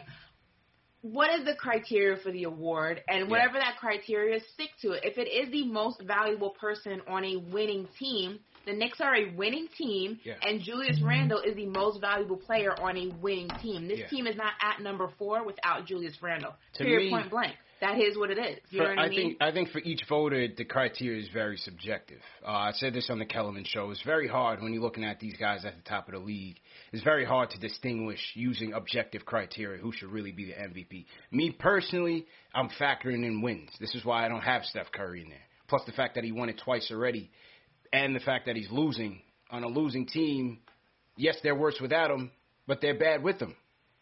what is the criteria for the award? And whatever that criteria, stick to it. If it is the most valuable person on a winning team, the Knicks are a winning team, Yeah. and Julius Randle is the most valuable player on a winning team. This Yeah. team is not at number four without Julius Randle. To Period. me- point blank. that is what it is. You For- know what I, I mean? think I think for each voter, the criteria is very subjective. Uh, I said this on the Kellerman show. It's very hard when you're looking at these guys at the top of the league. It's very hard to distinguish using objective criteria who should really be the MVP. Me personally, I'm factoring in wins. This is why I don't have Steph Curry in there. Plus the fact that he won it twice already, and the fact that he's losing on a losing team. Yes, they're worse without him, but they're bad with him.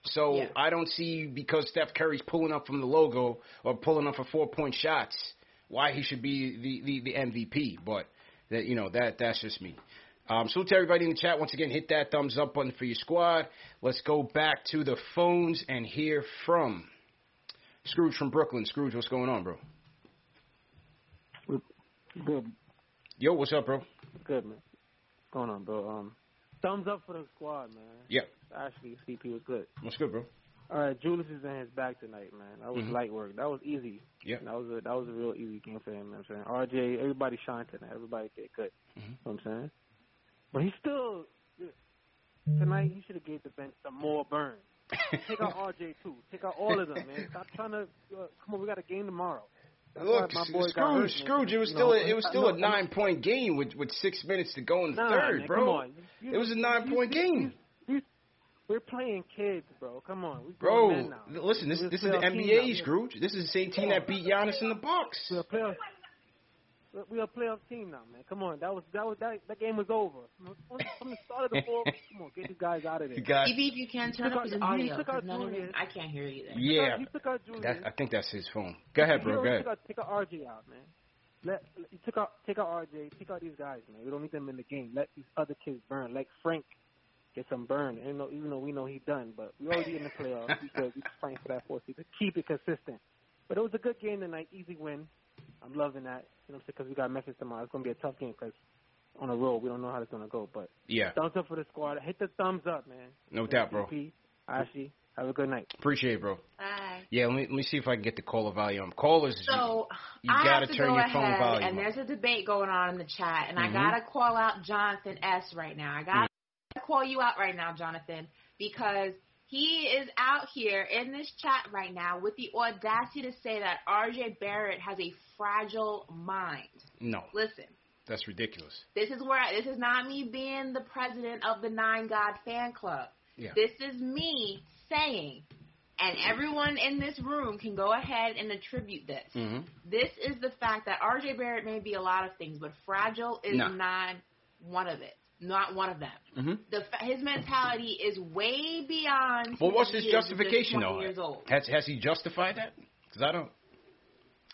So Yeah. I don't see because Steph Curry's pulling up from the logo or pulling up for four point shots why he should be the, the, the MVP. But that you know that that's just me. Um, salute to everybody in the chat. Once again, hit that thumbs up button for your squad. Let's go back to the phones and hear from Scrooge from Brooklyn. Scrooge, what's going on, bro? Good, Yo, what's up, bro? good, man. What's going on, bro? Um, thumbs up for the squad, man. Yeah, Actually, CP was good. what's good, bro? All right, Julius is in his back tonight, man. That was Mhm. light work. That was easy. Yeah. That was a that was a real easy game for him. You know what I'm saying RJ, everybody shined tonight. Everybody did good. Mhm. You know what I'm saying, but he still tonight he should have gave the bench some more burn. [laughs] Take out RJ too. Take out all of them, man. Stop trying to uh, come on. We got a game tomorrow. That's Look, my boy Scrooge. Scrooge, it was still a, it was still a know- I know- nine point game with with six minutes to go in the Nah, third, man, bro. Come on. You- It was a nine you- point you- game. We're playing kids, bro. Come on. Bro, listen, this this is the NBA. Scrooge. This is the same team that beat Giannis in the Bucks. We're a playoff. we're- We're a playoff team now, man. Come on, that was that was that that game was over from from the start of the fourth. Come on, get these guys out of there. You got Maybe if you can turn up out- his audio, took ah, 'cause out none of it, Julius. I can't hear you there. yeah. He took out Julius. That, I think that's his phone. Go ahead, bro. Go He ahead. took out, take out RJ out, man. Let you took out take out RJ. Take out these guys, man. We don't need them in the game. Let these other kids burn. Let Frank get some burn. Even though even though we know he's done, but we already in the playoffs. We good. We just fighting for that fourth seed. To keep it consistent. But it was a good game tonight. Easy win. I'm loving that. You know what I'm saying? Because we got Memphis tomorrow. It's gonna be a tough game because on the road we don't know how it's gonna go. But Yeah, thumbs up for the squad. Hit the thumbs up, man. no doubt, bro. MVP, Ashley, have a good night. Appreciate it, bro. Bye. Yeah, let me let me see if I can get the caller volume. Callers, So you I gotta have to turn go your phone ahead, volume and there's a debate going on in the chat, and Mhm. I gotta call out Jonathan S right now. I gotta call you out right now, Jonathan, because he is out here in this chat right now with the audacity to say that RJ Barrett has a fragile mind. no, Listen, that's ridiculous. this is where I, this is not me being the president of the Nine God fan club. Yeah. This is me saying, and everyone in this room can go ahead and attribute this. hmm This is the fact that RJ Barrett may be a lot of things, but fragile is No. not one of it. Not one of them. hmm The his mentality is way beyond. Well, what's his justification 20 though? Years old. Has has he justified that? Because I don't.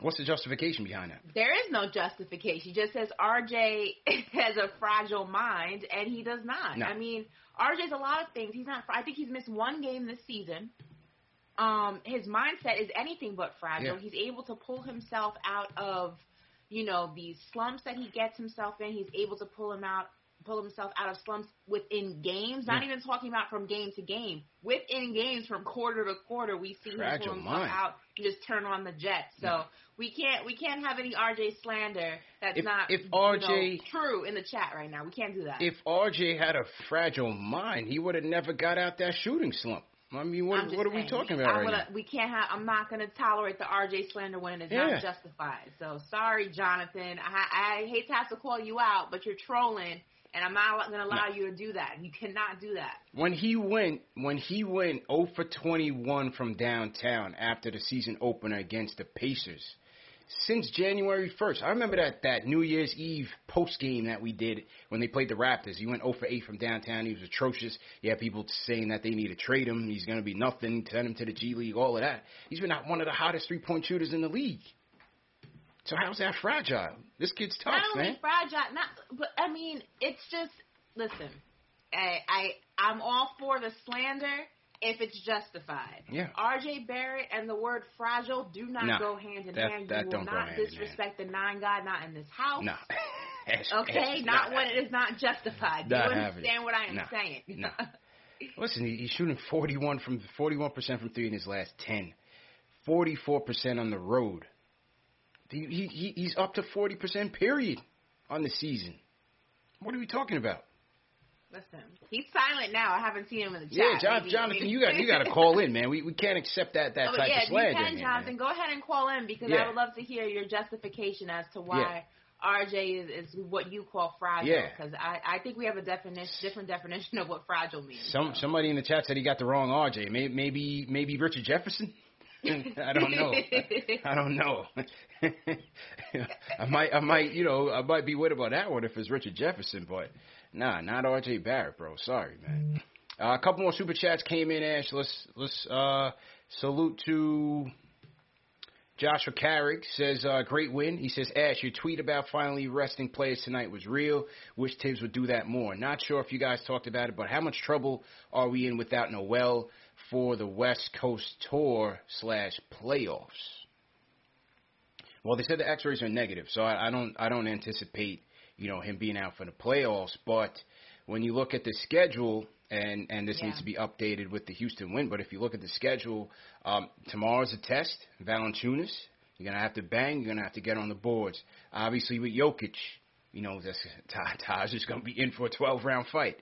What's the justification behind that? There is no justification. He just says RJ [laughs] has a fragile mind, and he does not. No. I mean, RJ's a lot of things. He's not. I think he's missed one game this season. Um, his mindset is anything but fragile. Yeah. He's able to pull himself out of, you know, these slumps that he gets himself in. He's able to pull him out, pull himself out of slumps within games. Not Yeah. even talking about from game to game. Within games, from quarter to quarter, we see him pull himself mind. out and just turn on the jet. So we can't we can't have any RJ slander that's If- not if RJ know, true in the chat right now. We can't do that. If RJ had a fragile mind, he would have never got out that shooting slump. I mean, what I'm what are we talking I'm about right gonna, now? We can't have. I'm not going to tolerate the RJ slander when it is Yeah. not justified. So sorry, Jonathan. I, I hate to have to call you out, but you're trolling, and I'm not going to allow you to do that. You cannot do that. When he went when he went 0 for 21 from downtown after the season opener against the Pacers, since January 1st, I remember that that New Year's Eve post game that we did when they played the Raptors. He went 0 for 8 from downtown. He was atrocious. You had people saying that they need to trade him. He's going to be nothing. Send him to the G League. All of that. He's been one of the hottest three point shooters in the league. So how's that fragile? This kid's tough, not only man. fragile, not but I mean, it's just listen. I, I I'm all for the slander if it's justified. Yeah. R.J. Barrett and the word fragile do not No, go hand in that- hand. that you will not hand in hand. disrespect the nine God, not in this house. No. [laughs] Okay, not when it is not justified. Do Not you having it. understand what I am No. saying? No. [laughs] Listen, he, he's shooting 41 from 41% from three in his last 10, 44% on the road. He, he, he- he's up to 40% period on the season. What are we talking about? Listen, he's silent now. I haven't seen him in the chat. Yeah, John, Maybe- Jonathan, you got you got to call in, man. We we can't accept that that Oh, type yeah, of slander. if you can, Jonathan, man. go ahead and call in because Yeah. I would love to hear your justification as to why RJ is, is what you call fragile. Yeah. Because I, I think we have a definition, different definition of what fragile means. Some somebody in the chat said he got the wrong RJ. Maybe maybe maybe Richard Jefferson. [laughs] I don't know. I don't know. [laughs] I might I might you know I might be worried about that one if it's Richard Jefferson, but nah, not RJ Barrett, bro. Sorry, man. Uh, a couple more super chats came in, Ash. Let's let's uh, salute to Joshua Carrick says, uh, great win. He says, Ash, your tweet about finally resting players tonight was real. Wish Thibs would do that more. Not sure if you guys talked about it, but how much trouble are we in without Noel for the West Coast tour slash playoffs? Well, they said the X-rays are negative, so I, I don't I don't anticipate you know him being out for the playoffs. But when you look at the schedule, and and this Yeah. needs to be updated with the Houston win. But if you look at the schedule, um, tomorrow's a test. Valanciunas, you're gonna have to bang. You're gonna have to get on the boards. Obviously, with Jokic, you know that's Ta- [laughs] Taj is gonna be in for a 12 round fight.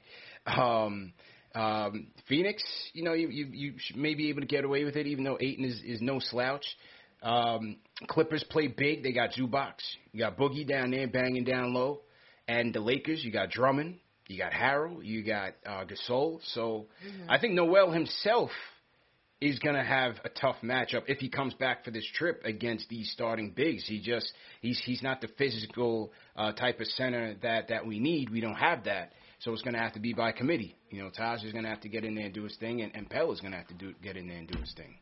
Um, um, Phoenix, you know, you, you you may be able to get away with it, even though Ayton is, is no slouch. Um, Clippers play big. They got Zubac. You got Boogie down there banging down low. And the Lakers, you got Drummond. You got Harrell. You got uh, Gasol. So I think Noel himself is going to have a tough matchup if he comes back for this trip against these starting bigs. He just he's he's not the physical uh, type of center that that we need. We don't have that. So it's going to have to be by committee. You know, Taj is going to have to get in there and do his thing, and, and Pell is going to have to do get in there and do his thing.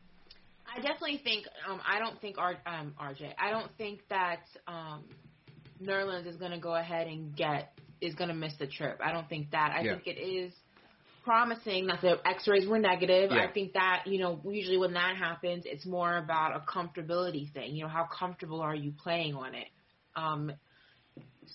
I definitely think um, I don't think R, um, RJ. I don't think that um, Nerlens is going to go ahead and get is going to miss the trip. I don't think that. I Yeah. think it is promising that the X-rays were negative. Yeah. I think that you know usually when that happens, it's more about a comfortability thing. You know, how comfortable are you playing on it? Um,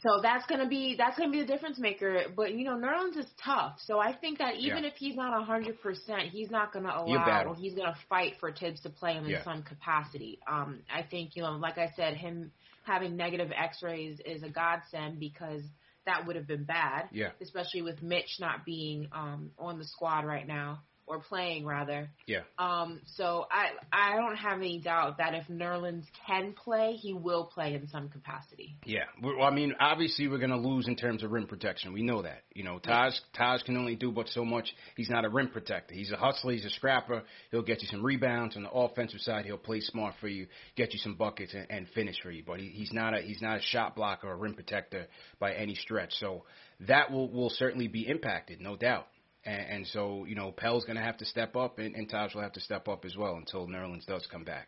so that's gonna be that's gonna be the difference maker. But you know, Nerlens is tough. So I think that even Yeah. if he's not a hundred percent, he's not gonna allow or he's gonna fight for Thibs to play him in Yeah. some capacity. Um, I think you know, like I said, him having negative X-rays is a godsend because that would have been bad. Yeah. Especially with Mitch not being um, on the squad right now or playing rather. Yeah. Um, so I I don't have any doubt that if Nerlens can play, he will play in some capacity. Yeah, well, I mean, obviously we're going to lose in terms of rim protection. We know that. You know, Taj Taj can only do but so much. He's not a rim protector. He's a hustler. He's a scrapper. He'll get you some rebounds on the offensive side. He'll play smart for you, get you some buckets and, and finish for you. But he, he's not a he's not a shot blocker or a rim protector by any stretch. So that will will certainly be impacted, no doubt. And, and so you know, Pell's going to have to step up, and, and Taj will have to step up as well until Nerlens does come back.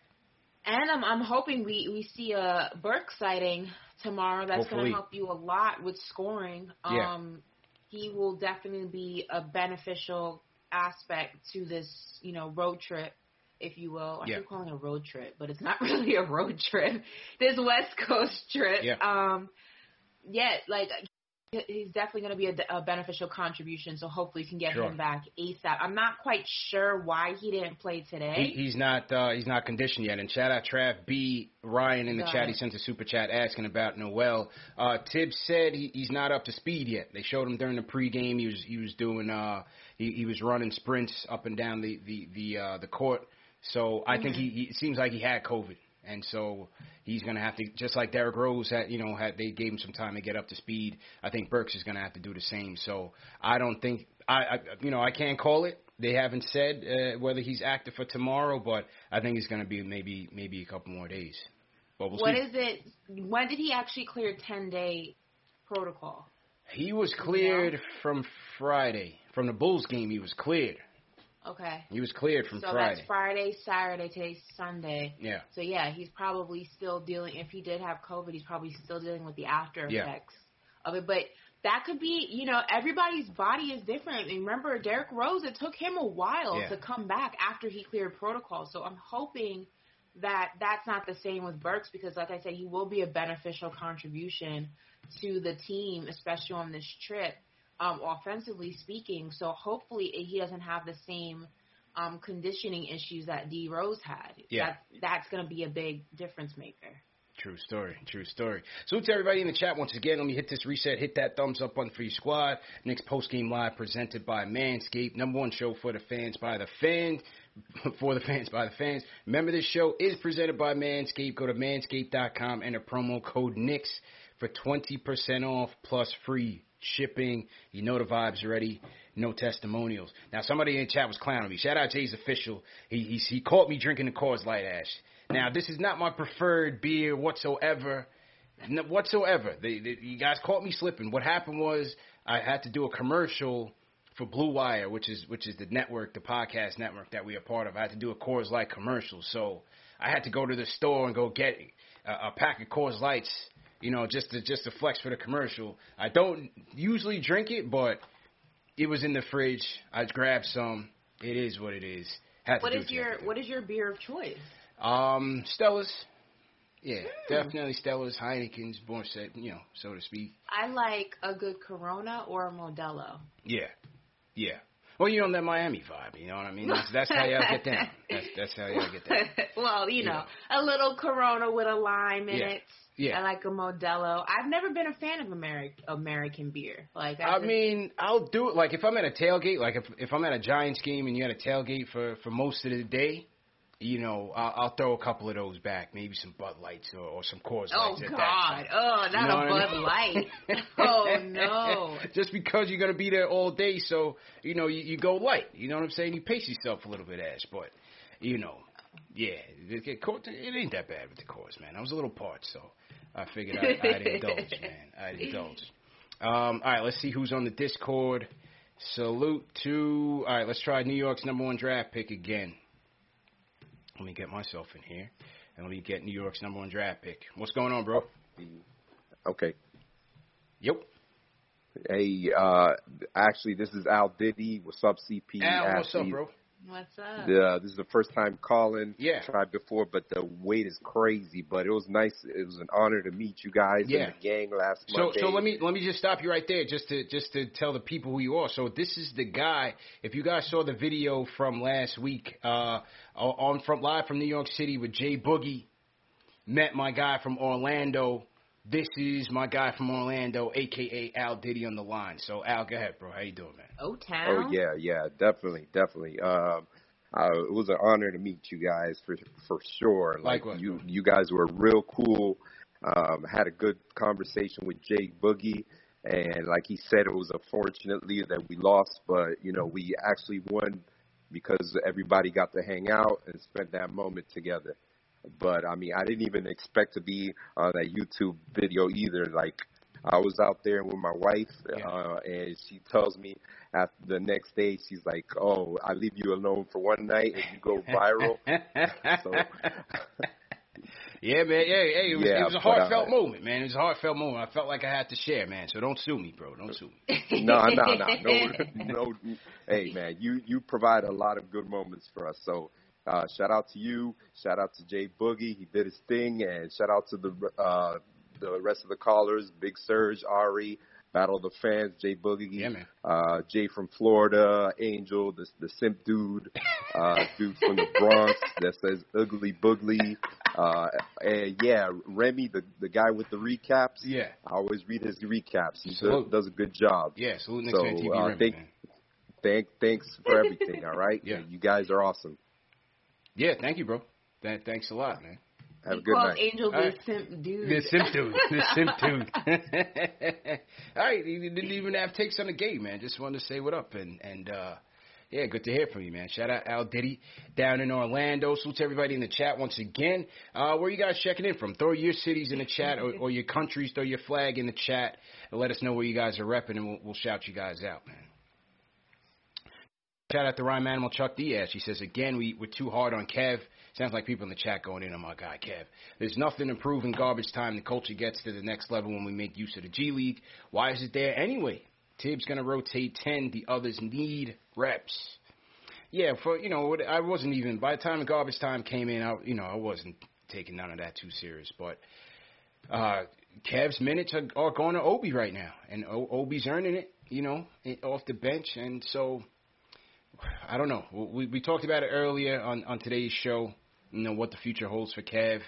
And I'm I'm hoping we we see a Burks sighting tomorrow. That's going to help you a lot with scoring. Yeah. Um, he will definitely be a beneficial aspect to this you know road trip. If you will, I Yeah. keep calling it a road trip, but it's not [laughs] really a road trip. This West Coast trip. Yeah. Um, yeah, like he's definitely going to be a, a beneficial contribution. So hopefully, you can get Sure. him back ASAP. I'm not quite sure why he didn't play today. He, he's not uh, he's not conditioned yet. And shout out Trav B Ryan in the Got chat. it. He sent a super chat asking about Noel. Uh, Thibs said he, he's not up to speed yet. They showed him during the pregame. He was he was doing uh, he, he was running sprints up and down the the the uh, the court. So I think he, he it seems like he had COVID. And so he's going to have to, just like Derrick Rose had, you know, had they gave him some time to get up to speed. I think Burks is going to have to do the same. So I don't think I, I you know, I can't call it. They haven't said uh, whether he's active for tomorrow, but I think it's going to be maybe maybe a couple more days. But we'll What see. is it? When did he actually clear ten day protocol? he was cleared from Friday from the Bulls game. He was cleared. Okay. He was cleared from so Friday. that's Friday, Saturday, today's Sunday. Yeah. So yeah, he's probably still dealing. If he did have COVID, he's probably still dealing with the after Yeah. effects of it. But that could be, you know, everybody's body is different. And remember, Derrick Rose, it took him a while Yeah. to come back after he cleared protocol. So I'm hoping that that's not the same with Burks because, like I said, he will be a beneficial contribution to the team, especially on this trip, um, offensively speaking. So hopefully he doesn't have the same um, conditioning issues that D Rose had. Yeah. That, that's going to be a big difference maker. True story. True story. So to everybody in the chat once again. Let me hit this reset. Hit that thumbs up button for your squad. Knicks post game live presented by Manscaped, number one show for the fans by the fans. [laughs] For the fans by the fans. Remember, this show is presented by Manscaped. Go to manscaped.com and a promo code NIX for 20% off plus free shipping. You know the vibes already. No testimonials. Now, somebody in chat was clowning me. Shout out Jay's official. He, he, he caught me drinking the Coors Light Ash. Now, this is not my preferred beer whatsoever. Whatsoever. The, the, you guys caught me slipping. What happened was I had to do a commercial for Blue Wire, which is which is the network, the podcast network that we are part of. I had to do a Coors Light commercial, so I had to go to the store and go get a, a pack of Coors Lights, you know, just to just to flex for the commercial. I don't usually drink it, but it was in the fridge. I grabbed some. It is what it is. Had What is your what is your beer of choice? Um, Stella's. Yeah, Hmm. definitely Stella's, Heineken's, born set, you know, so to speak. I like a good Corona or a Modelo. Yeah, yeah. Well, you know that Miami vibe. You know what I mean? That's that's how y'all get down. [laughs] That's that's how y'all get down. [laughs] well, you know, Yeah. a little Corona with a lime in Yeah. it. Yeah. I like a Modelo. I've never been a fan of American American beer. Like I mean, I'll do it. Like if I'm at a tailgate, like if if I'm at a Giants game and you're at a tailgate for for most of the day, you know, I'll, I'll throw a couple of those back. Maybe some Bud Lights or, or some Coors Oh Lights. that God! Oh, not You know a what I Bud mean? Light. [laughs] oh no! [laughs] Just because you're gonna be there all day, so you know you, you go light. You know what I'm saying? You pace yourself a little bit, Ash. But you know, yeah, it, it, it ain't that bad with the Coors, man. I was a little parched, so I figured I'd, I'd indulge, [laughs] man. I'd indulge. Um, all right, let's see who's on the Discord. Salute to. All right, let's try New York's number one draft pick again. Let me get myself in here, and let me get New York's number one draft pick. What's going on, bro? Okay. Yep. Hey, uh, actually, this is Al Diddy. What's up, CP? Al, what's up, bro? What's up? Uh, this is the first time calling. Yeah. Tried before, but the wait is crazy. But it was nice. It was an honor to meet you guys Yeah. and the gang last So Monday. so let me let me just stop you right there just to just to tell the people who you are. So this is the guy. If you guys saw the video from last week, uh, on from live from New York City with Jay Boogie, met my guy from Orlando. This is my guy from Orlando, aka Al Diddy on the line. So Al, go ahead, bro. How you doing, man? O Oh Town. Oh yeah, yeah, definitely, definitely. Um, uh, it was an honor to meet you guys for for sure. Like Likewise, you, bro. you guys were real cool. Um, had a good conversation with Jake Boogie, and like he said, it was unfortunately that we lost, but you know we actually won because everybody got to hang out and spend that moment together. But I mean, I didn't even expect to be on that YouTube video either. Like I was out there with my wife, Yeah. uh, and she tells me after the next day, she's like, "Oh, I leave you alone for one night, and you go [laughs] viral." So- yeah, man. Yeah, hey, it was, Yeah, it was a heartfelt moment, man. It was a heartfelt moment. I felt like I had to share, man. So don't sue me, bro. Don't sue me. [laughs] no, no, no, no, no. Hey, man, you you provide a lot of good moments for us. So, uh, shout out to you. Shout out to Jay Boogie. He did his thing, and shout out to the uh, the rest of the callers: Big Surge, Ari, Battle of the Fans, Jay Boogie, Yeah, man. uh, Jay from Florida, Angel, the the simp dude, uh, dude from the Bronx that says Ugly Boogly, uh, and yeah, Remy, the the guy with the recaps. Yeah. I always read his recaps. He does, does a good job. Yeah, salute So, TV uh, Remy, thank-. Thank, thanks for everything. All right. [laughs] Yeah. You guys are awesome. Yeah, thank you, bro. Th- thanks a lot, man. Have a He good calls night. Angel the All right. simp dude. The simp dude. [laughs] The simp dude. All right, he didn't even have takes on the game, man. Just wanted to say what up and and uh yeah, good to hear from you, man. Shout out Al Diddy down in Orlando. Salute to everybody in the chat once again. Uh, where you guys checking in from? Throw your cities in the chat or, or your countries. Throw your flag in the chat and let us know where you guys are repping, and we'll, we'll shout you guys out, man. Shout out to Rhyme Animal Chuck Diaz. He says again, we we're too hard on Kev. Sounds like people in the chat going in on my guy Kev. There's nothing improving garbage time. The culture gets to the next level when we make use of the G League. Why is it there anyway? Thibs gonna rotate ten. The others need reps. Yeah, for you know, I wasn't even by the time garbage time came in. I you know I wasn't taking none of that too serious. But uh, Kev's minutes are, are going to Obi right now, and o- Obi's earning it. You know, off the bench, and so I don't know. We we talked about it earlier on on today's show. You know what the future holds for Kev,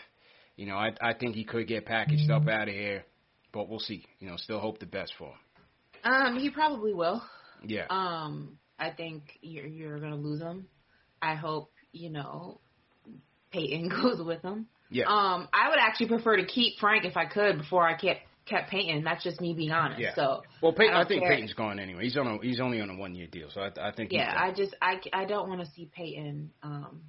You know, I I think he could get packaged up out of here, but we'll see. You know, still hope the best for him. Um, he probably will. Yeah. Um, I think you're you're gonna lose him. I hope you know Payton [laughs] goes with him. Yeah. Um, I would actually prefer to keep Frank if I could before I kept kept Payton. That's just me being honest. Yeah. So Well, Payton, I I, think care. Payton's gone anyway. He's on a he's only on a one year deal, so I I think yeah. I just I I don't want to see Payton um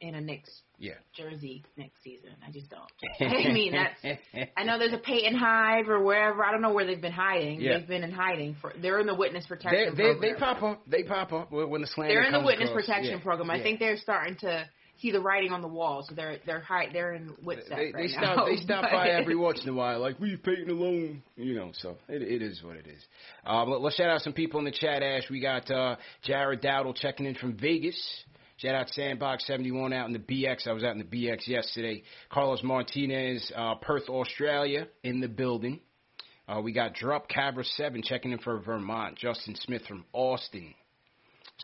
in a Knicks yeah. jersey next season. I just don't. [laughs] [laughs] I mean that's I know there's a Payton Hive or wherever. I don't know where they've been hiding. Yeah. They've been in hiding for. They're in the witness protection they program. they pop up. They pop up when when the slander They're in the witness across. protection Yeah, program. I yeah. think they're starting to see the writing on the wall, so they're they're high, they're in WITSEC they, they right stop now. they stop by [laughs] every once in a while, like leave Payton alone, you know. So it it is what it is. Um, let, us shout out some people in the chat. Ash, we got uh, Jared Dowdle checking in from Vegas. Shout out Sandbox seventy one out in the BX. I was out in the BX yesterday. Carlos Martinez, uh, Perth, Australia, in the building. Uh, we got Drop Cabra seven checking in for Vermont. Justin Smith from Austin.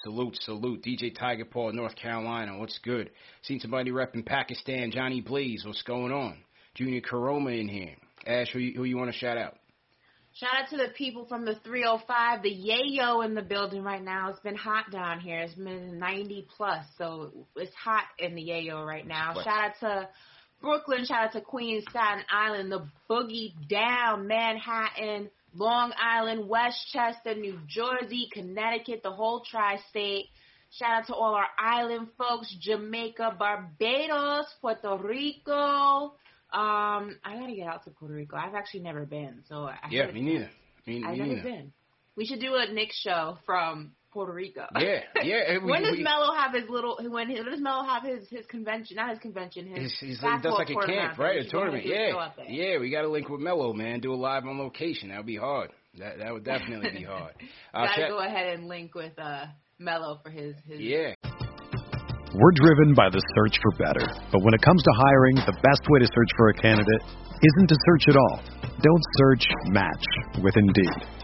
Salute, salute. DJ Tiger Paw, North Carolina. What's good? Seen somebody repping Pakistan. Johnny Blaze. What's going on? Junior Karoma in here. Ash, who you, who you want to shout out? Shout out to the people from the 305, the Yayo in the building right now. It's been hot down here. It's been 90 plus, so it's hot in the Yayo right now. Right. Shout out to Brooklyn. Shout out to Queens, Staten Island, the Boogie Down, Manhattan, Long Island, Westchester, New Jersey, Connecticut, the whole tri-state. Shout out to all our island folks, Jamaica, Barbados, Puerto Rico. Um, I gotta get out to Puerto Rico. I've actually never been, so I Yeah, me neither. Me, I've me never neither. been. We should do a Knicks show from Puerto Rico. Yeah, yeah. [laughs] We, when does we, Melo have his little? When, when does Melo have his his convention? Not his convention. His He's, he's, he does basketball like a tournament. camp, right? A should go ahead and tournament. do a show Yeah, yeah. We got to link with Melo, man. Do a live on location. That would be hard. That that would definitely be hard. [laughs] Uh, Gotta go ahead and link with uh Melo for his his. yeah. We're driven by the search for better. But when it comes to hiring, the best way to search for a candidate isn't to search at all. Don't search, match with Indeed.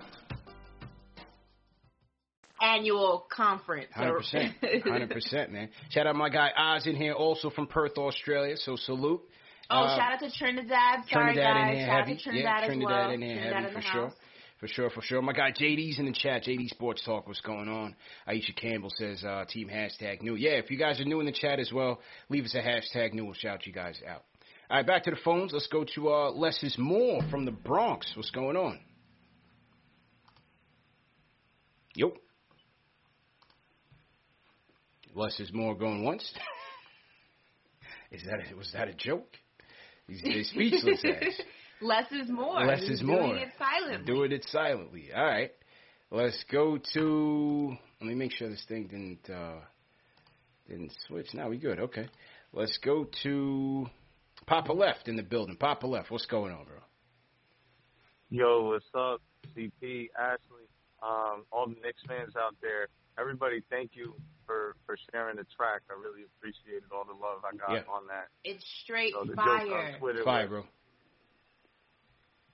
Annual conference. Hundred percent, [laughs] hundred percent, man. Shout out my guy Oz in here, also from Perth, Australia. So salute. Oh, Uh, shout out to Trinidad. Sorry, Trinidad guys. in here shout heavy. out to Trinidad yeah, as Trinidad well. in here Trinidad heavy in for sure. For sure, for sure. My guy JD's in the chat. JD Sports Talk, what's going on? Aisha Campbell says, uh, team hashtag new. Yeah, if you guys are new in the chat as well, leave us a hashtag new. We'll shout you guys out. All right, back to the phones. Let's go to uh, Less is More from the Bronx. What's going on? Yo. Less is More going once. [laughs] is that a, was that a joke? He's, he's speechless. [laughs] Less is more. Less He's is doing more. it silently. Doing it silently. All right. Let's go to. Let me make sure this thing didn't uh, didn't switch. Now we good. Okay. Let's go to Papa Left in the building. Papa Left. What's going on, bro? Yo, what's up? CP, Ashley, um, all the Knicks fans out there. Everybody, thank you for for sharing the track. I really appreciated all the love I got Yeah. on that. It's straight So fire. on Twitter Fire, was, bro.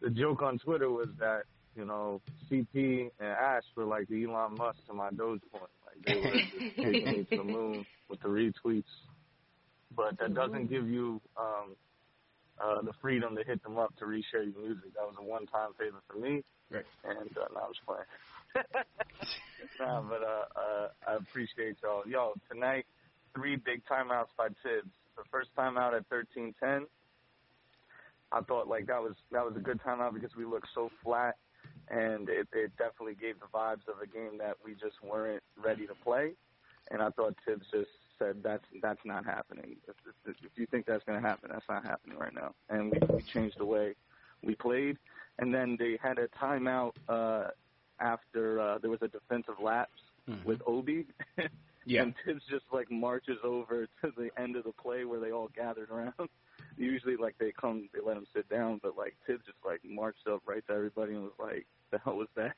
the joke on Twitter was that you know CP and Ash were like the Elon Musk to my Dogecoin. Like they were just [laughs] taking me to the moon with the retweets. But that doesn't give you um, uh, the freedom to hit them up to reshare your music. That was a one-time favor for me. Right. And uh, no, I was playing. [laughs] nah, but uh, uh, I appreciate y'all. Yo, tonight, three big timeouts by Thibs. The first timeout at 13:10. I thought like that was that was a good timeout because we looked so flat, and it, it definitely gave the vibes of a game that we just weren't ready to play. And I thought Thibs just said that's that's not happening. If, if, if you think that's going to happen, that's not happening right now. And we, we changed the way we played. And then they had a timeout uh, after uh, there was a defensive lapse Mm-hmm. with Obi. [laughs] Yeah. And Thibs just like marches over to the end of the play where they all gathered around. [laughs] Usually, like they come, they let him sit down, but like Thibs just like marched up right to everybody and was like, [laughs] "The hell was that?"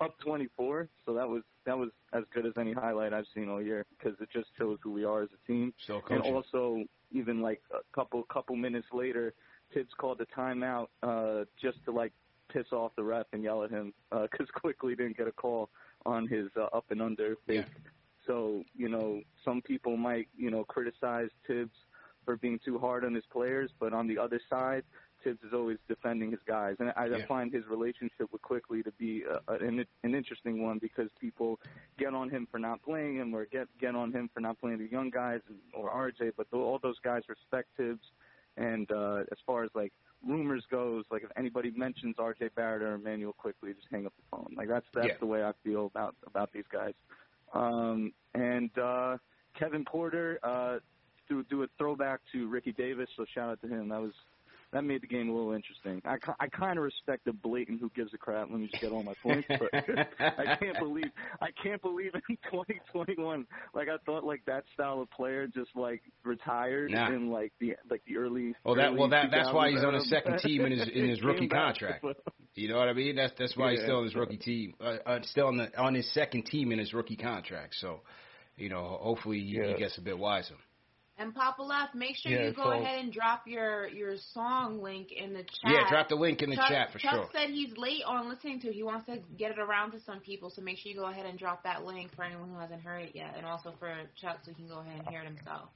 up 24. So that was that was as good as any highlight I've seen all year because it just shows who we are as a team. Still And also, even like a couple couple minutes later, Thibs called a timeout uh, just to like piss off the ref and yell at him [laughs] because Quickley didn't get a call on his uh, up and under fake. So you know, some people might you know criticize Thibs for being too hard on his players, but on the other side, Thibs is always defending his guys, and I, I Yeah. find his relationship with Quickley to be uh, an, an interesting one because people get on him for not playing him, or get get on him for not playing the young guys and, or RJ, but tho- all those guys respect Thibs. And uh, as far as like rumors goes, like if anybody mentions RJ Barrett or Immanuel Quickley, just hang up the phone. Like that's that's Yeah. the way I feel about about these guys. Um, and uh, Kevin Porter, uh, do do a throwback to Ricky Davis. So shout out to him. That was that made the game a little interesting. I, I kind of respect the blatant who gives a crap. Let me just get all my points, but [laughs] I can't believe I can't believe in [laughs] 2021. Like I thought, like that style of player just like retired Nah. in like the like the early. Well, that early well that that's why he's on his second team in his in his [laughs] rookie contract. You know what I mean? That's that's why he's still on his rookie team, uh, uh, still on the on his second team in his rookie contract. So, you know, hopefully he, Yeah. he gets a bit wiser. And Papa Left, make sure Yeah, you go so- ahead and drop your your song link in the chat. Yeah, drop the link in the Chuck, chat for Chuck sure. Chuck said he's late on listening to it. He wants to get it around to some people, so make sure you go ahead and drop that link for anyone who hasn't heard it yet, and also for Chuck so he can go ahead and hear it himself.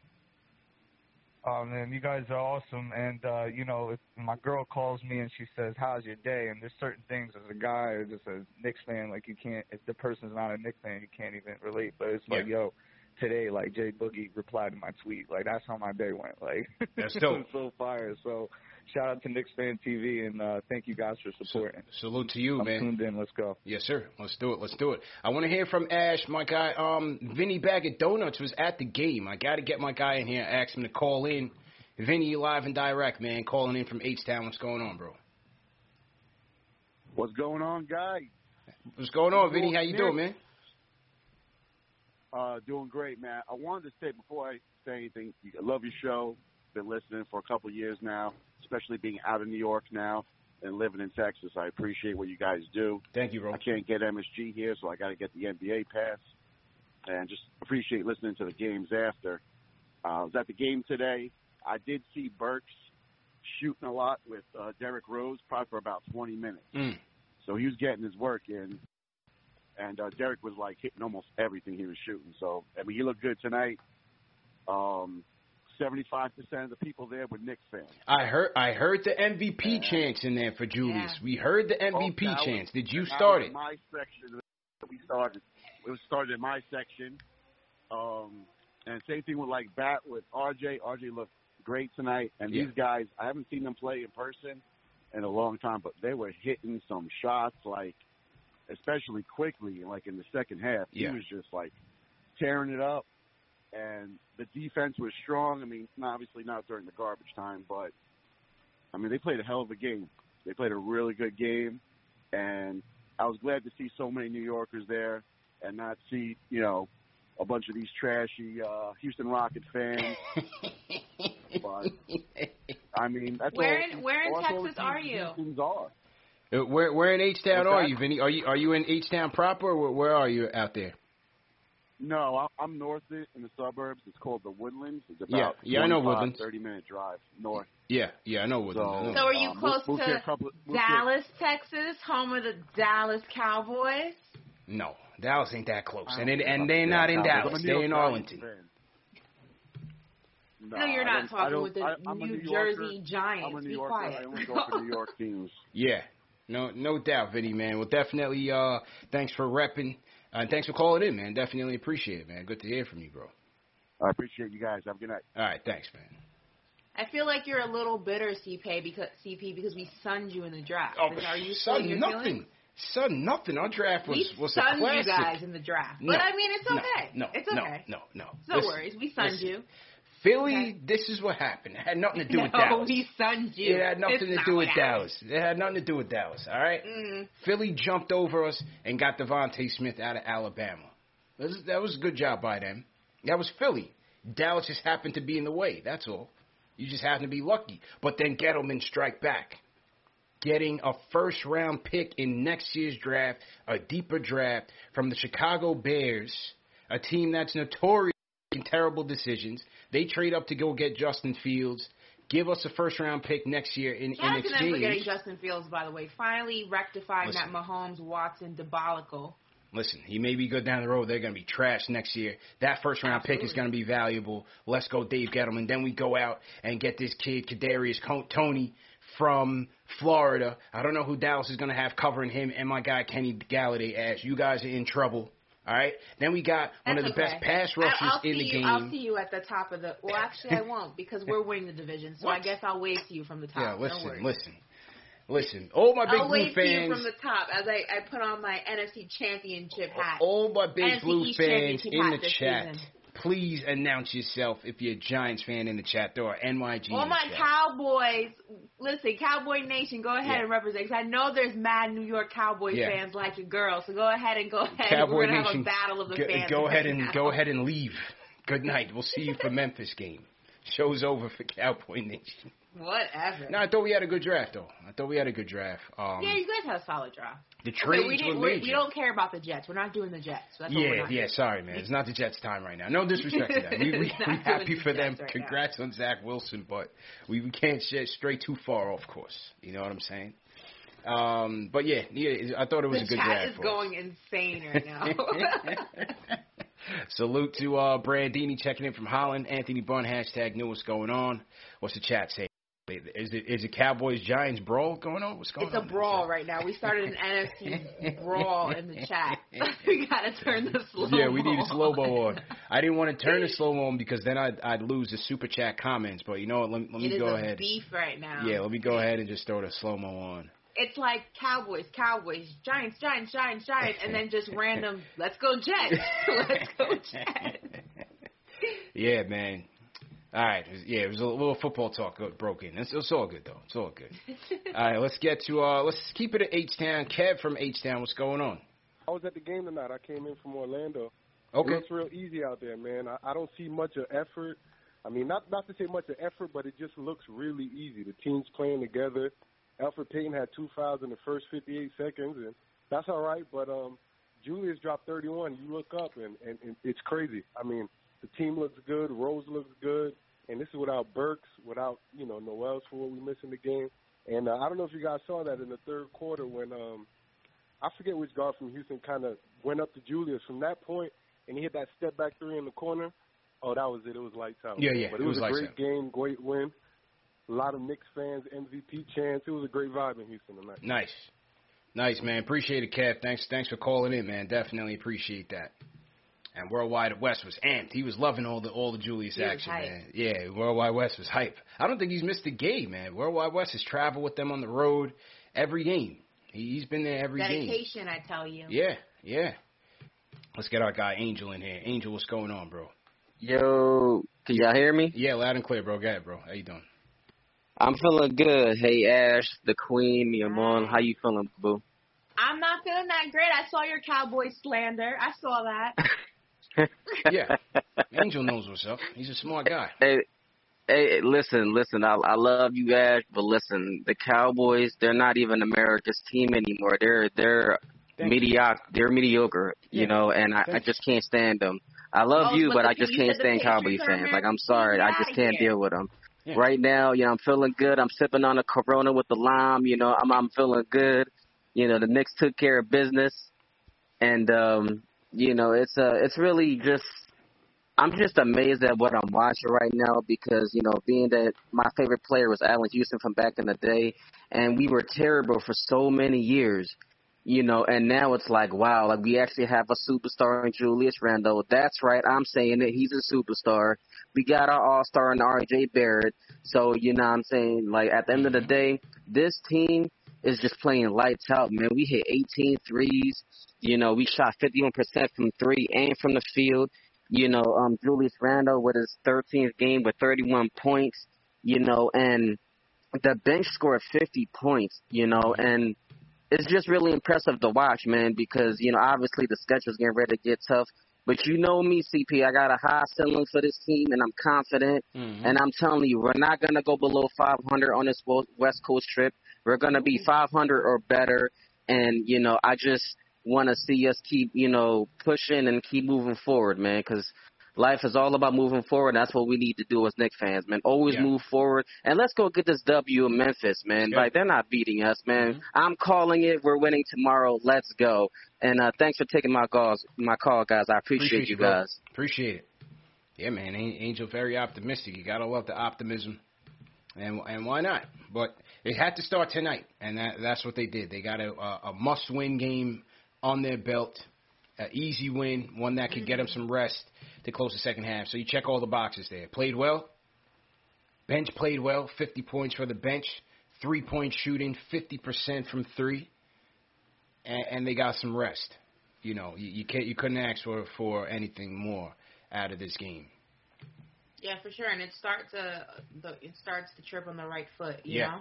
Oh man, you guys are awesome. And uh, you know, if my girl calls me and she says, "How's your day?" and there's certain things as a guy or just a Knicks fan, like you can't. If the person's not a Knicks fan, you can't even relate. But it's like, yo, today, like Jay Boogie replied to my tweet. Like that's how my day went. Like That's [laughs] it dope. was so fire. So shout out to Knicks fan TV and uh, thank you guys for supporting. Salute to you, I'm man. tuned in. Let's go. Yes, sir. Let's do it. Let's do it. I want to hear from Ash, my guy. Um, Vinny Bag of Donuts was at the game. I got to get my guy in here. Ask him to call in. Vinny, live and direct, man. Calling in from H Town. What's going on, bro? What's going on, guys? What's going on, Vinny? How you doing, man? Uh, doing great, man. I wanted to say before I say anything, I love your show. Been listening for a couple of years now, especially being out of New York now and living in Texas. I appreciate what you guys do. Thank you, bro. I can't get MSG here, so I got to get the NBA pass, and just appreciate listening to the games after. Uh, I was at the game today. I did see Burks shooting a lot with uh, Derrick Rose, probably for about 20 minutes. Mm. So he was getting his work in, and uh, Derrick was like hitting almost everything he was shooting. So I mean, he looked good tonight. Um, seventy-five percent of the people there were Knicks fans. I heard I heard the MVP chants in there for Julius. We heard the MVP Oh, that was- chants. Did you start it? My section. We started. It was started in my section. Um, and same thing with like bat with RJ. RJ looked great tonight, and Yeah. these guys I haven't seen them play in person in a long time, but they were hitting some shots like, especially Quickley, like in the second half. Yeah. He was just like tearing it up, and the defense was strong. I mean, obviously not during the garbage time, but I mean they played a hell of a game. They played a really good game, and I was glad to see so many New Yorkers there and not see you know a bunch of these trashy uh, Houston Rocket fans. [laughs] but I mean, that's Where all, in- where in Texas are you? Houstons are. Uh, Where where in H Town are you, Vinny? Are you are you in H Town proper, or where, where are you out there? No, I- I'm north of it in the suburbs. It's called the Woodlands. It's Yeah, about yeah, I know Woodlands. Thirty minute drive north. Yeah, yeah, I know what. So, So are you um, close moved here to a couple, moved here- Dallas, Texas, home of the Dallas Cowboys? No, Dallas ain't that close, and it, and they're not in Dallas. Dallas. They're in Arlington. fan. No, you're not talking with the I- I'm New New Yorker. Jersey Giants. I'm a New Be Yorker. quiet. I only go for New York teams. [laughs] Yeah, no, no doubt, Vinny, man. Well, definitely. Uh, thanks for repping, uh, and thanks for calling in, man. Definitely appreciate it, man. Good to hear from you, bro. I appreciate you guys. Have a good night. All right, thanks, man. I feel like you're a little bitter, CP, because CP because we sunned you in the draft. Oh, Are you son, still your nothing. feelings? Son, nothing. Our draft was We was a sunned classic. you guys in the draft, No, but I mean it's okay. No, it's no, okay. no, no. No Listen, worries, we sunned listen. you. Philly, Okay. this is what happened. It had nothing to do [laughs] no, with Dallas. we sunned you. It had nothing It's to not do with happened. Dallas. It had nothing to do with Dallas. All right. Mm. Philly jumped over us and got DeVonta Smith out of Alabama. That was, that was a good job by them. That was Philly. Dallas just happened to be in the way. That's all. You just happen to be lucky. But then Gettleman strike back, getting a first round pick in next year's draft, a deeper draft from the Chicago Bears, a team that's notorious terrible decisions. They trade up to go get Justin Fields. Give us a first round pick next year in, in Shout out to them for getting. Justin Fields, by the way. Finally rectifying Listen. that Mahomes Watson debacle. Listen, he may be good down the road. They're going to be trash next year. That first round pick is going to be valuable. Let's go, Dave Gettleman. Then we go out and get this kid, Kadarius Toney from Florida. I don't know who Dallas is going to have covering him and my guy Kenny Golladay. As you guys are in trouble. All right. Then we got one of the okay. best pass rushers I'll in see the you, game. I'll see you at the top of the. Well, actually, I won't because we're winning the division. So I guess I'll wave to you from the top. yeah, listen, listen, listen. All my big I'll blue wave to you fans. from the top as I, I put on my NFC Championship hat. All my big NFC blue East fans in the chat, season. Please announce yourself if you're a Giants fan in the chat. There are NYG. All my chat. Cowboys, listen, Cowboy Nation, go ahead Yeah. and represent. 'cause I know there's mad New York Cowboy Yeah. fans like your girl, so go ahead and go ahead. Cowboy [laughs] We're gonna Nation, have a battle of the go, fans. go ahead and now. go ahead and leave. Good night. We'll see you for Memphis game. Show's over for Cowboy Nation. Whatever. No, I thought we had a good draft though. I thought we had a good draft. Um, yeah, you guys had a solid draft. the Okay, trades we, were didn't, we, major. we don't care about the Jets. We're not doing the Jets. So that's what we're yeah, yeah. doing. Sorry, man. It's not the Jets' time right now. No disrespect to them. We, [laughs] we, we're doing happy for them. Right now. Congrats on Zach Wilson, but we, we can't sh- straight too far off course. You know what I'm saying? Um, but yeah, yeah. I thought it was the a good chat draft. is for us. going insane right now. [laughs] [laughs] Salute to uh, Brandini checking in from Holland. Anthony Bunn hashtag knew what's going on. What's the chat say? Is it is it Cowboys Giants brawl going on? What's going it's a on? brawl right now. We started an NFC [laughs] brawl in the chat. [laughs] we gotta turn the slow. Yeah, we need a slow mo on. I didn't want to turn the [laughs] slow mo on because then I'd I'd lose the super chat comments. But you know what? Let, let It me is go a ahead. beef right now. Yeah, let me go ahead and just throw the slow mo on. It's like Cowboys, Cowboys, Giants, Giants, Giants, Giants, and then just random. [laughs] Let's go Jets. [laughs] let's go Jets. Yeah, man. All right, yeah, it was a little football talk got broke in. It's, it's all good though. It's all good. [laughs] All right, let's get to uh, let's keep it at H Town. Kev from H Town, what's going on? I was at the game tonight. I came in from Orlando. Okay. It looks real easy out there, man. I, I don't see much of effort. I mean, not not to say much of effort, but it just looks really easy. The team's playing together. Elfrid Payton had two fouls in the first 58 seconds, and that's all right. But um, Julius dropped 31. You look up, and, and, and it's crazy. I mean, the team looks good. Rose looks good, and this is without Burks, without you know Noel's for what we missed in the game. And uh, I don't know if you guys saw that in the third quarter when um, I forget which guard from Houston kind of went up to Julius from that point, and he hit that step back three in the corner. Oh, that was it. It was lights out. Yeah, yeah, But it it, was was, a great out. game, great win. A lot of Knicks fans, MVP chants. It was a great vibe in Houston tonight. Nice, nice man. Appreciate it, Kev. Thanks, thanks for calling in, man. Definitely appreciate that. And Worldwide West was amped. He was loving all the all the Julius He action, man. Yeah, Worldwide West was hype. I don't think he's missed a game, man. Worldwide West has traveled with them on the road every game. He- He's been there every game. Dedication, I tell you. Yeah, yeah. Let's get our guy Angel in here. Angel, what's going on, bro? Yo, can y'all hear me? Yeah, loud and clear, bro. Go ahead, bro. How you doing? I'm feeling good. Hey, Ash, the Queen, your mom, how you feeling, boo? I'm not feeling that great. I saw your Cowboy slander. I saw that. [laughs] Yeah, Angel knows what's up. He's a smart guy. Hey, hey, listen, listen. I I love you, Ash, but listen, the Cowboys, they're not even America's team anymore. They're they're Thank mediocre. They're mediocre, you know, and I, I just can't stand them. I love Oh, you, but but I just can't stand Cowboy Patriots fans. Like, I'm sorry. I just can't here. deal with them. Yeah. Right now, you know, I'm feeling good. I'm sipping on a Corona with the lime. You know, I'm I'm feeling good. You know, the Knicks took care of business, and um, you know, it's uh, it's really just. I'm just amazed at what I'm watching right now because you know, being that my favorite player was Allan Houston from back in the day, and we were terrible for so many years. You know, and now it's like, wow, like we actually have a superstar in Julius Randle. That's right, I'm saying it. He's a superstar. We got our All Star in R.J. Barrett. So you know what I'm saying. Like at the end of the day, this team is just playing lights out, man. We hit 18 threes. You know, we shot 51% from three and from the field. You know, um, Julius Randle with his 13th game with 31 points. You know, and the bench scored 50 points. You know, and it's just really impressive to watch, man, because, you know, obviously the schedule's getting ready to get tough. But you know me, CP, I got a high ceiling for this team, and I'm confident. Mm-hmm. And I'm telling you, we're not going to go below 500 on this West Coast trip. We're going to be 500 or better. And, you know, I just want to see us keep, you know, pushing and keep moving forward, man, because life is all about moving forward. That's what we need to do as Knicks fans, man. Always Yeah. move forward. And let's go get this W in Memphis, man. Yeah. Like, they're not beating us, man. Mhm. I'm calling it. We're winning tomorrow. Let's go. And uh, thanks for taking my calls, my call, guys. I appreciate, you bro. guys. Appreciate it. Yeah, man. Angel very optimistic. You gotta love the optimism, and and why not? But it had to start tonight, and that that's what they did. They got a a, a must-win game on their belt, an easy win, one that could get them some rest to close the second half. So you check all the boxes there. Played well. Bench played well. 50 points for the bench. Three-point shooting, 50% from three, and, and they got some rest. You know, you, you can't you couldn't ask for for anything more out of this game. Yeah, for sure. And it starts uh the it starts the trip on the right foot, you Yeah. know?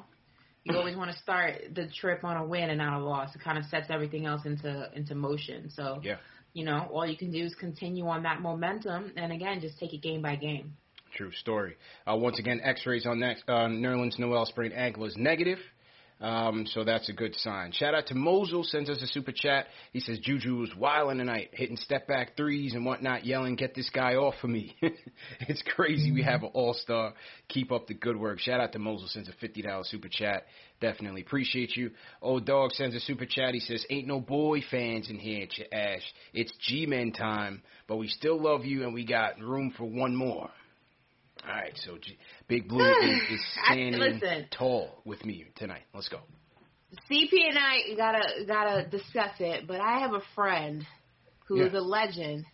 You always want to start the trip on a win and not a loss. It kind of sets everything else into into motion. So, Yeah. You know, all you can do is continue on that momentum and again just take it game by game. True story. Uh, once again, X-rays on next uh, Nerlens Noel sprained ankle is negative. Um, so that's a good sign. Shout out to Mosul, sends us a super chat. He says Juju was wilding tonight, hitting step back threes and whatnot, yelling, "Get this guy off of me!" [laughs] it's crazy. We have an all star. Keep up the good work. Shout out to Mosul, sends a fifty dollars super chat. Definitely appreciate you. Old dog sends a super chat. He says, "Ain't no boy fans in here, Ash. It's G-men time, but we still love you and we got room for one more." All right, so G- Big Blue [sighs] is, is I- standing listen. tall with me tonight. Let's go. CP and I gotta gotta discuss it, but I have a friend who is Yeah. a legend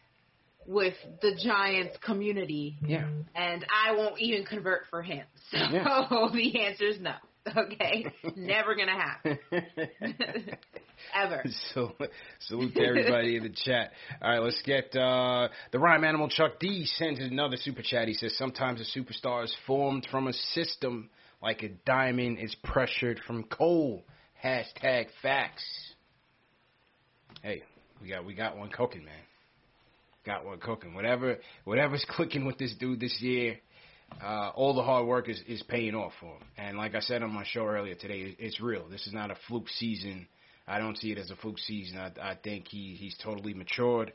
with the Giants community, Yeah. and I won't even convert for him. [laughs] So Yeah. the answer is no. [laughs] Okay, [laughs] never gonna happen ever. [laughs] so salute to everybody in the chat. All right, let's get uh, the rhyme animal Chuck D sends another super chat. He says sometimes a superstar is formed from a system like a diamond is pressured from coal. Hashtag facts. Hey, we got we got one cooking, man. Got one cooking. Whatever whatever's [laughs] clicking with this dude this year, uh, all the hard work is, is paying off for him. And like I said on my show earlier today, it's real. This is not a fluke season. I don't see it as a fluke season. I, I think he he's totally matured,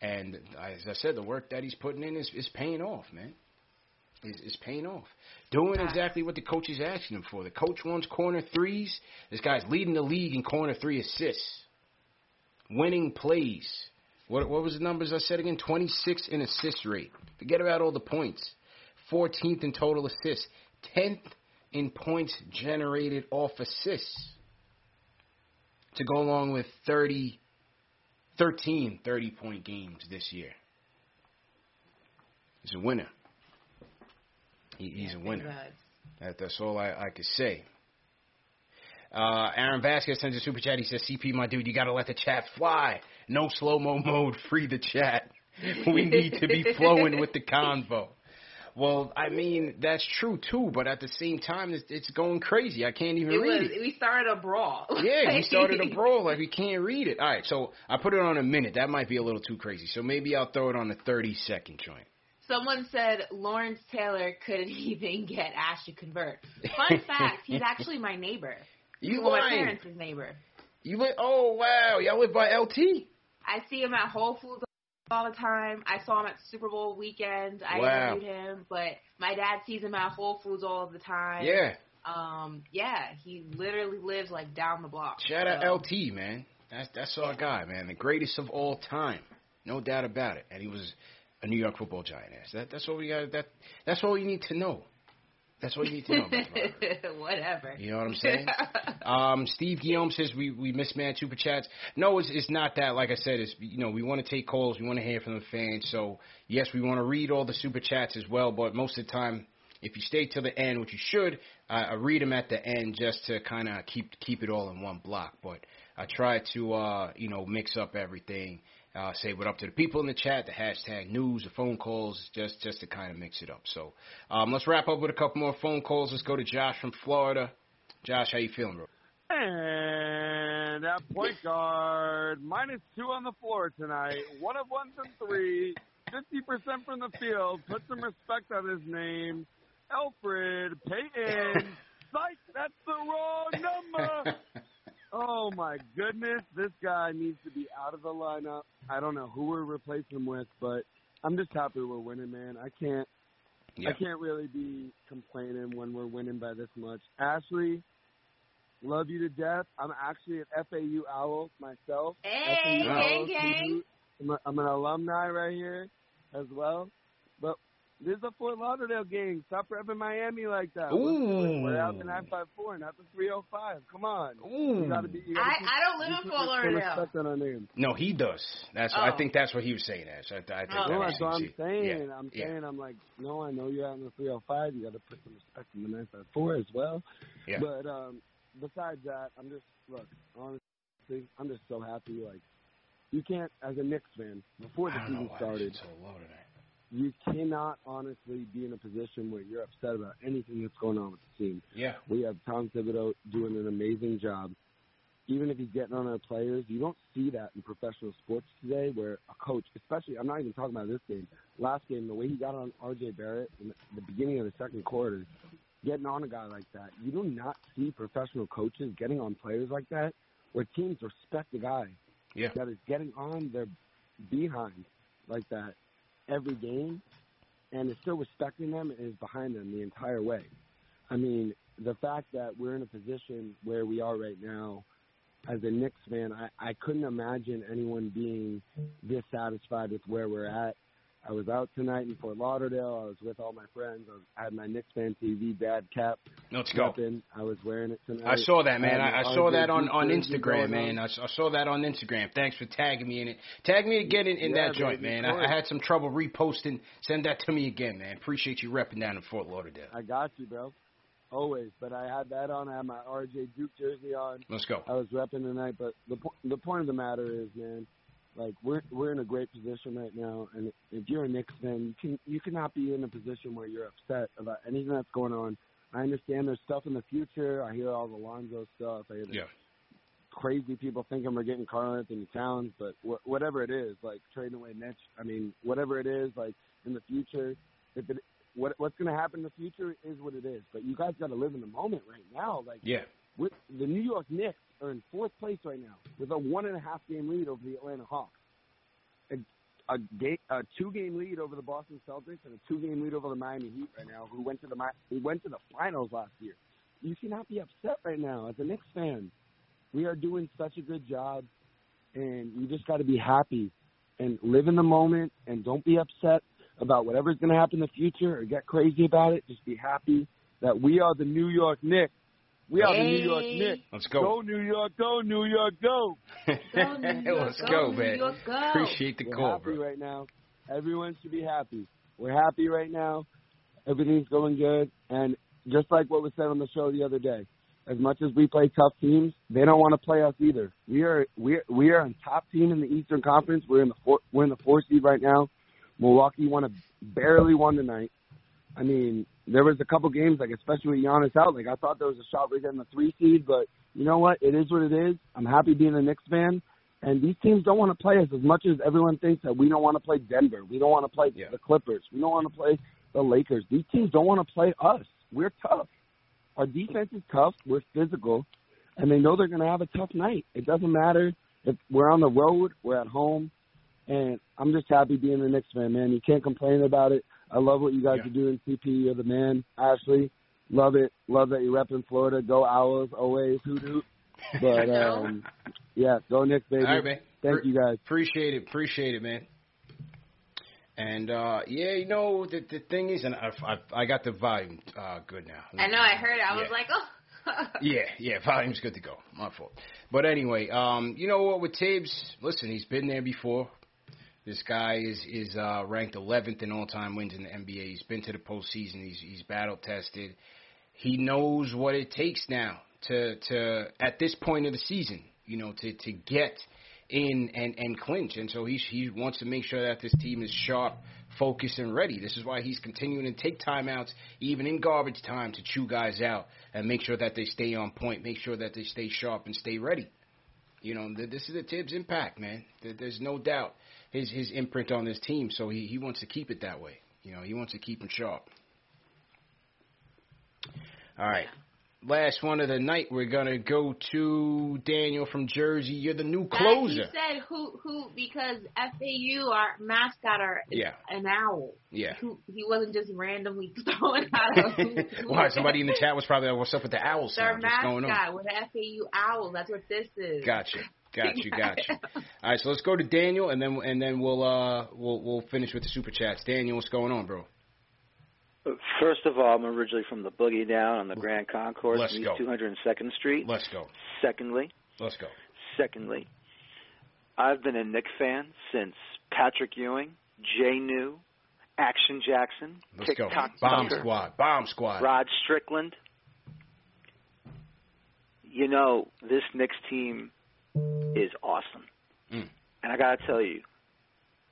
and as I said, the work that he's putting in is is paying off, man. Is is paying off. Doing exactly what the coach is asking him for. The coach wants corner threes. This guy's leading the league in corner three assists, winning plays. What what was the numbers I said again? Twenty six in assist rate. Forget about all the points. 14th in total assists, 10th in points generated off assists. To go along with 30, 13 30 point games this year. He's a winner. He, he's a winner. That, that's all I, I could say. Uh, Aaron Vasquez sends a super chat. He says, CP, my dude, you got to let the chat fly. No slow mo mode. Free the chat. [laughs] We need to be flowing with the convo. Well, I mean that's true too, but at the same time, it's, it's going crazy. I can't even It read was it. we started a brawl. [laughs] Yeah, we started a [laughs] brawl like we can't read it. All right, so I put it on a minute. That might be a little too crazy. So maybe I'll throw it on a thirty second joint. Someone said Lawrence Taylor couldn't [laughs] even get Ash to convert. Fun fact, he's actually my neighbor. You well, my parents' neighbor. You live? Oh wow, y'all live by LT. I see him at Whole Foods all the time. I saw him at Super Bowl weekend. I Wow. interviewed him, but my dad sees him at Whole Foods all the time. Yeah. Um. Yeah, he literally lives like down the block. Shout out LT, man. That's that's our guy, man. The greatest of all time, no doubt about it. And he was a New York Football Giant. Ass. That that's all we got. That that's all you need to know. That's all you need to know. [laughs] Whatever. You know what I'm saying? [laughs] um, Steve Guillaume says we we mismanage super chats. No, it's it's not that. Like I said, it's you know we want to take calls, we want to hear from the fans. So yes, we want to read all the super chats as well. But most of the time, if you stay till the end, which you should, uh, I read them at the end just to kind of keep keep it all in one block. But I try to uh, you know mix up everything. Uh, say what up to the people in the chat, the hashtag news, the phone calls, just just to kind of mix it up. So um, let's wrap up with a couple more phone calls. Let's go to Josh from Florida. Josh, how you feeling, bro? And at point guard, minus two on the floor tonight. One of one from three, 50% from the field. Put some respect on his name. Elfrid Payton. [laughs] Psych, that's the wrong number. [laughs] Oh my goodness, this guy needs to be out of the lineup. I don't know who we're replacing him with, but I'm just happy we're winning, man. I can't Yeah. I can't really be complaining when we're winning by this much. Ashley, love you to death. I'm actually an FAU owl myself. Hey, FAU gang, gang. I'm, a, I'm an alumni right here as well. But this is a Fort Lauderdale gang. Stop repping Miami like that. We're, we're out in 954, not the 305. Come on. Ooh. You gotta be, you gotta I, keep- I don't live in Fort Lauderdale. respect on our name. No, he does. That's Oh. I think that's what he was saying. Ash. I, I think Oh. that No, was I'm saying. Yeah. I'm yeah. saying I'm like, no, I know you're out in the 305. You got to put some respect in the 954 as well. Yeah. But um, besides that, I'm just look honestly, I'm just so happy. Like, you can't, as a Knicks fan, before the I don't know season why started, it's so low tonight. You cannot honestly be in a position where you're upset about anything that's going on with the team. Yeah. We have Tom Thibodeau doing an amazing job. Even if he's getting on our players, you don't see that in professional sports today where a coach, especially, I'm not even talking about this game, last game, the way he got on RJ Barrett in the, beginning of the second quarter, getting on a guy like that, you do not see professional coaches getting on players like that where teams respect the guy Yeah. that is getting on their behind like that every game and is still respecting them and is behind them the entire way. I mean, the fact that we're in a position where we are right now, as a Knicks fan, I, I couldn't imagine anyone being dissatisfied with where we're at. I was out tonight in Fort Lauderdale. I was with all my friends. I, was, I had my Knicks fan TV dad cap. Let's go. repping. I was wearing it tonight. I saw that, man. I, I saw that on on Instagram, man. I, I saw that on Instagram. Thanks for tagging me in it. Tag me again in, in Yeah, that joint, man. I, I had some trouble reposting. Send that to me again, man. Appreciate you repping down in Fort Lauderdale. I got you, bro. Always. But I had that on. I had my RJ Duke jersey on. Let's go. I was repping tonight. But the the point of the matter is, man, like we're we're in a great position right now. And if you're a Knicks fan, you can you cannot be in a position where you're upset about anything that's going on. I understand there's stuff in the future. I hear all the Lonzo stuff. I hear the Yeah. crazy people thinking we're getting Karl-Anthony Towns, but wh- whatever it is, like trading away Mitch. I mean, whatever it is, like in the future, if it what what's going to happen in the future is what it is. But you guys got to live in the moment right now. Like Yeah. with the New York Knicks are in fourth place right now with a one and a half game lead over the Atlanta Hawks. A, a, game, a two game lead over the Boston Celtics and a two game lead over the Miami Heat right now, who went to the who went to the finals last year. You cannot be upset right now as a Knicks fan. We are doing such a good job, and you just got to be happy and live in the moment and don't be upset about whatever's going to happen in the future or get crazy about it. Just be happy that we are the New York Knicks. We are the New York Knicks. Let's go. Go New York, go New York, go. Go, New [laughs] York, Let's go, go, New man. York, go. Appreciate the We're call, happy bro. right now. Everyone should be happy. We're happy right now. Everything's going good. And just like what was said on the show the other day, as much as we play tough teams, they don't want to play us either. We are we are, we are a top team in the Eastern Conference. We're in the four, we're in the four seed right now. Milwaukee won a barely won tonight. I mean, there was a couple games like especially with Giannis out. Like I thought there was a shot we're getting the three seed, but you know what? It is what it is. I'm happy being a Knicks fan. And these teams don't want to play us as much as everyone thinks that we don't want to play Denver. We don't want to play Yeah. the Clippers. We don't want to play the Lakers. These teams don't want to play us. We're tough. Our defense is tough. We're physical. And they know they're going to have a tough night. It doesn't matter if we're on the road, we're at home. And I'm just happy being a Knicks fan, man. You can't complain about it. I love what you guys Yeah. are doing. CP, you're the man. Ashley, love it. Love that you're repping Florida. Go Owls, always. Hoot hoot. But [laughs] um, yeah, go Knicks, baby. All right, man. Thank Pre- you guys. Appreciate it. Appreciate it, man. And uh yeah, you know the the thing is, and I I, I got the volume uh good now. I know. I heard it. I was like, oh. [laughs] Yeah, yeah, volume's good to go. My fault. But anyway, um, you know what with Thibs? Listen, he's been there before. This guy is is uh, ranked 11th in all time wins in the NBA. He's been to the postseason. He's he's battle tested. He knows what it takes now to to at this point of the season, you know, to to get in and and clinch. And so he he wants to make sure that this team is sharp, focused, and ready. This is why he's continuing to take timeouts, even in garbage time, to chew guys out and make sure that they stay on point, make sure that they stay sharp and stay ready. You know, this is a Thibs impact, man. There's no doubt his his imprint on this team. So he he wants to keep it that way. You know, he wants to keep them sharp. All right. Last one of the night, we're gonna go to Daniel from Jersey. You're the new That closer. He said who who because FAU our mascot are Yeah. an owl. Yeah. Who he wasn't just randomly [laughs] throwing [laughs] out a who, who Why? Somebody in the chat was probably like, "What's up with the owl Their sound? On?" mascot with the FAU owl. That's what this is. Gotcha. Got you. Got you. [laughs] All right. So let's go to Daniel, and then and then we'll uh we'll we'll finish with the super chats. Daniel, what's going on, bro? First of all, I'm originally from the Boogie Down on the Grand Concourse, Let's East go. 202nd Street. Let's go. Secondly, Let's go. secondly, I've been a Knick fan since Patrick Ewing, Jay New, Action Jackson, Let's go. TikTok Bomb Thunder, squad. Bomb squad. Rod Strickland. You know, this Knicks team is awesome. Mm. And I got to tell you,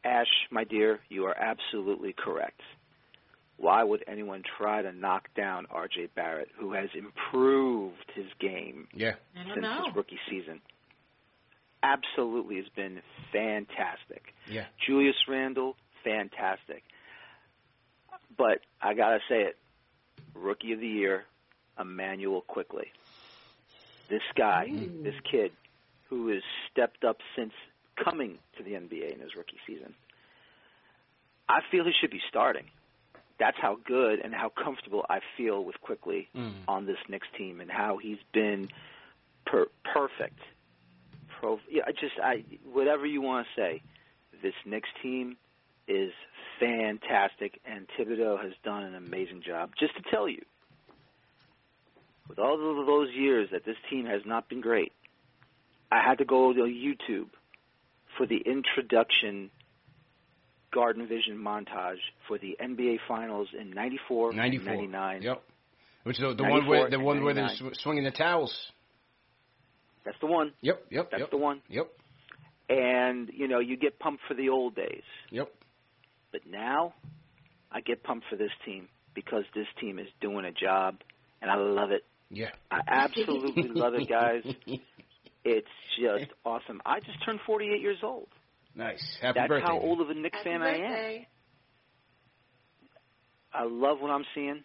Ash, my dear, you are absolutely correct. Why would anyone try to knock down R.J. Barrett, who has improved his game Yeah. I don't since know. his rookie season? Absolutely has been fantastic. Yeah. Julius Randle, fantastic. But I gotta say it, rookie of the year, Immanuel Quickley. This guy, this kid, who has stepped up since coming to the NBA in his rookie season. I feel he should be starting. That's how good and how comfortable I feel with Quickley Mm. on this Knicks team and how he's been per- perfect. Pro- yeah, I just I whatever you want to say, this Knicks team is fantastic, and Thibodeau has done an amazing job. Just to tell you, with all of those years that this team has not been great, I had to go to YouTube for the introduction Garden Vision montage for the NBA Finals in '94, 94. 99. Yep. Which is the, the one where the one where they're sw- swinging the towels. That's the one. Yep. Yep. That's yep. the one. Yep. And you know, you get pumped for the old days. Yep. But now, I get pumped for this team because this team is doing a job, and I love it. Yeah. I absolutely love it, guys. [laughs] It's just awesome. I just turned 48 years old. Nice. Happy That's birthday. how old of a Knicks Happy fan I am. I love what I'm seeing.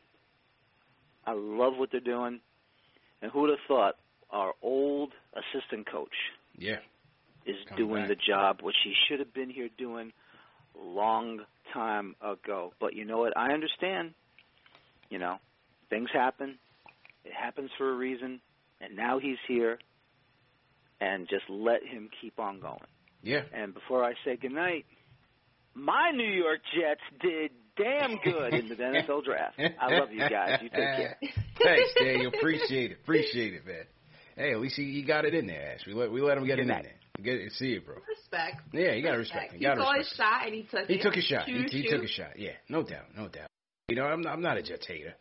I love what they're doing. And who would have thought our old assistant coach Yeah. is Coming doing back. the job, which he should have been here doing a long time ago. But you know what? I understand. You know, things happen. It happens for a reason. And now he's here. And just let him keep on going. Yeah. And before I say goodnight, my New York Jets did damn good in the NFL draft. I love you guys. You take care. [laughs] Thanks, Daniel. Appreciate it. Appreciate it, man. Hey, at least he, he got it in there, Ash. We let we let him get it in there. Get it, see it, bro. Respect. Yeah, you gotta respect. him. He You gotta saw respect. his shot and he took He it. took a shot. He, he shoot. took a shot. Yeah, no doubt, no doubt. You know, I'm not, I'm not a Jets hater.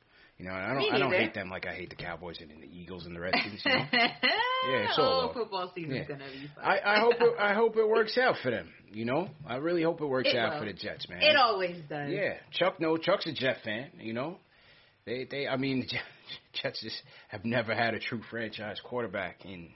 You know, I don't I don't hate them like I hate the Cowboys and the Eagles and the Redskins. You know? [laughs] yeah, all oh, football season's Yeah. gonna be fun. I, I hope it, I hope it works [laughs] out for them. You know, I really hope it works It out will. for the Jets, man. It always does. Yeah, Chuck. No, Chuck's a Jet fan. You know, they they. I mean, the [laughs] Jet- Jets just have never had a true franchise quarterback in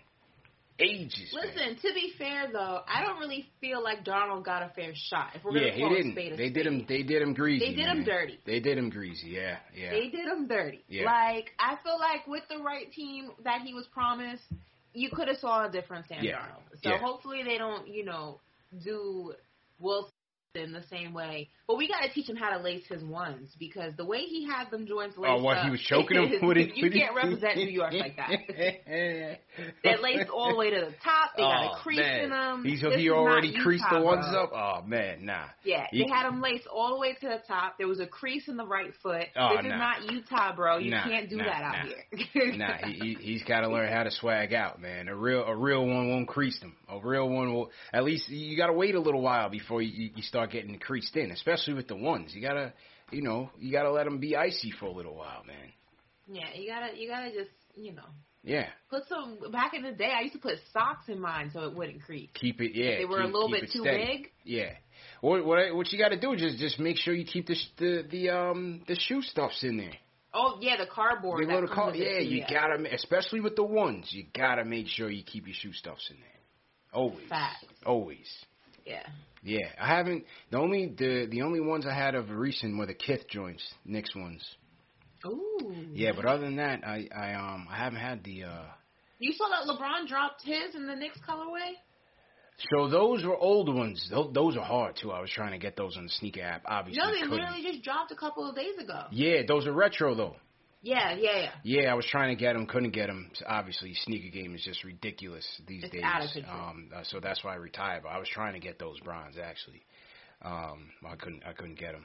ages. man. Listen, to be fair though, I don't really feel like Darnold got a fair shot. If we're Yeah, gonna he call didn't. spade a They spade. did him. They did him greasy. They did him dirty. They did him greasy. Yeah, yeah. They did him dirty. Yeah. Like I feel like with the right team that he was promised, you could have saw a different Sam Yeah. Darnold. So Yeah. hopefully they don't, you know, do Will in the same way. But we got to teach him how to lace his ones because the way he had them joints oh, laced Oh, what, up, he was choking them with it? you can't represent New York like that. [laughs] They're laced all the way to the top. They got oh, a crease man. in them. He's, This he already Utah, creased the ones bro. up? Oh, man, nah. Yeah, He- they had them laced all the way to the top. There was a crease in the right foot. Oh, this is not Utah, bro. You Nah, can't do nah, that out nah. here. [laughs] nah, he, he he's got to learn how to swag out, man. A real a real one won't crease them. A real one will at least you got to wait a little while before you you start getting creased in, especially with the ones. You gotta you know you gotta let them be icy for a little while, man. yeah, you gotta you gotta just you know Yeah, put some. Back in the day, I used to put socks in mine so it wouldn't crease. keep it. Yeah, they were a little bit too steady. big. Yeah. What what I- what you got to do is just just make sure you keep the the the um the shoe stuffs in there. Oh yeah, the cardboard. The that comes car- yeah, you gotta, especially with the ones, you gotta make sure you keep your shoe stuffs in there. Always, Facts. always. Yeah. Yeah, I haven't. The only the the only ones I had of recent were the Kith joints, Knicks ones. Ooh. Yeah, but other than that, I I um I haven't had the. uh You saw that LeBron dropped his in the Knicks colorway. So those were old ones. Those, those are hard too. I was trying to get those on the sneaker app. Obviously, No, they couldn't. literally just dropped a couple of days ago. Yeah, those are retro though. Yeah, yeah, yeah. Yeah, I was trying to get them, couldn't get them. Obviously, sneaker game is just ridiculous these It's days. out of control. Um, uh, so that's why I retired. But I was trying to get those Brons actually. Um, I couldn't, I couldn't get them.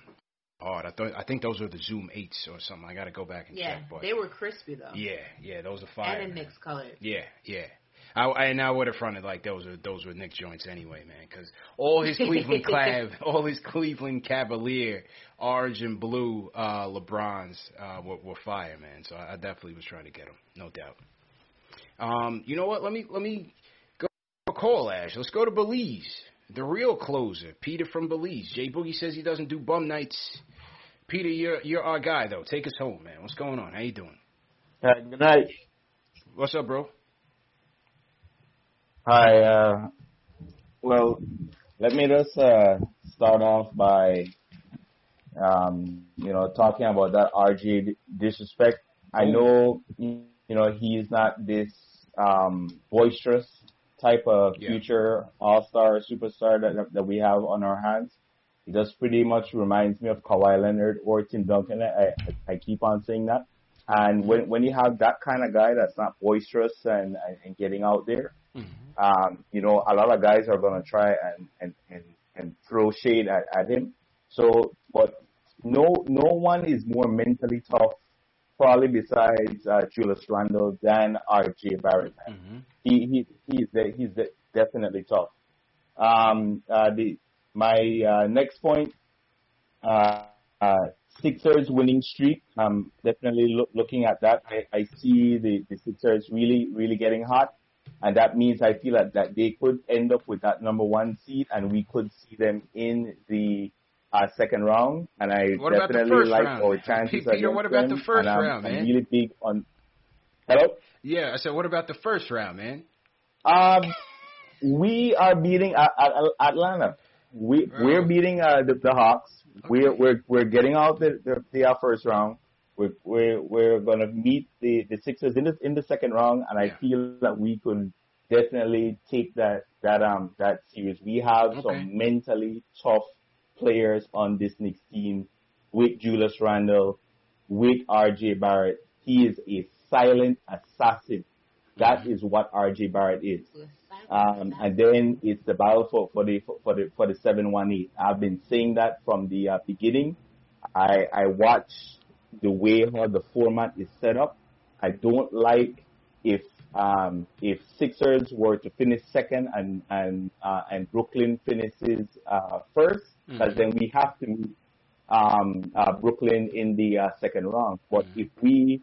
Hard. I thought, I think those were the Zoom eights or something. I got to go back and Yeah, check. But they were crispy though. yeah, yeah, those are fire. and in. Knicks colors. Yeah, yeah. I, and I would have fronted like those were those were Knick joints anyway, man. Because all his Cleveland [laughs] Clav, all his Cleveland Cavalier, orange and blue uh, LeBrons uh, were, were fire, man. So I, I definitely was trying to get them, no doubt. Um, you know what? Let me let me go call Ash. Let's go to Belize, the real closer, Peter from Belize. Jay Boogie says he doesn't do bum nights. Peter, you're you're our guy though. Take us home, man. What's going on? How you doing? Uh, good night. What's up, bro? Hi. Uh, well, let me just uh, start off by, um, you know, talking about that RJ disrespect. I know, you know, he's not this um, boisterous type of Yeah. future all-star superstar that that we have on our hands. He just pretty much reminds me of Kawhi Leonard or Tim Duncan. I, I, I keep on saying that. And when when you have that kind of guy that's not boisterous and, and, and getting out there, um, you know, a lot of guys are gonna try and and and, and throw shade at, at him. So, but no no one is more mentally tough, probably besides uh, Julius Randle than R.J. Barrett. man. He he he's the, he's the, definitely tough. Um, uh, the my uh, next point, uh, uh, Sixers winning streak. Um, definitely loo- looking at that. I, I see the, the Sixers really really getting hot, and that means I feel that, that they could end up with that number one seed, and we could see them in the uh, second round. And I What definitely like round? our chances Peter, what about them, the first round, I'm really big on. Hello. Yeah, I said, what about the first round, man? Um, we are beating uh, uh, Atlanta. We we're beating uh, the, the Hawks. We're we're we're getting out the the, the uh, first round. We're we're we're gonna meet the the Sixers in the in the second round, and I feel that we could definitely take that that um that series. We have Okay. some mentally tough players on this Knicks team with Julius Randle, with RJ Barrett. He is a silent assassin. That is what RJ Barrett is. Um, and then it's the battle for, for the for the for the seven one eight. I've been saying that from the uh, beginning. I I watch the way how the format is set up. I don't like if um, if Sixers were to finish second and and uh, and Brooklyn finishes uh, first, because Mhm. then we have to meet um, uh, Brooklyn in the uh, second round. But if we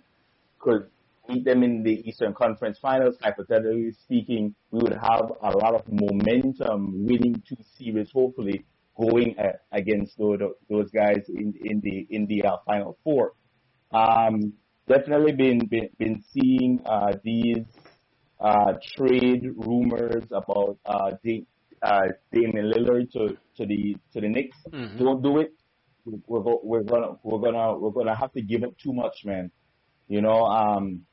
could meet them in the Eastern Conference Finals, hypothetically speaking, we would have a lot of momentum winning two series, hopefully going against those, those guys in, in the in the uh, Final Four. Um, definitely been been, been seeing uh, these uh, trade rumors about uh, the, uh, Damian Lillard to, to the to the Knicks. Mhm. Don't do it. We're we're gonna we're gonna we're gonna have to give up too much, man. You know, um,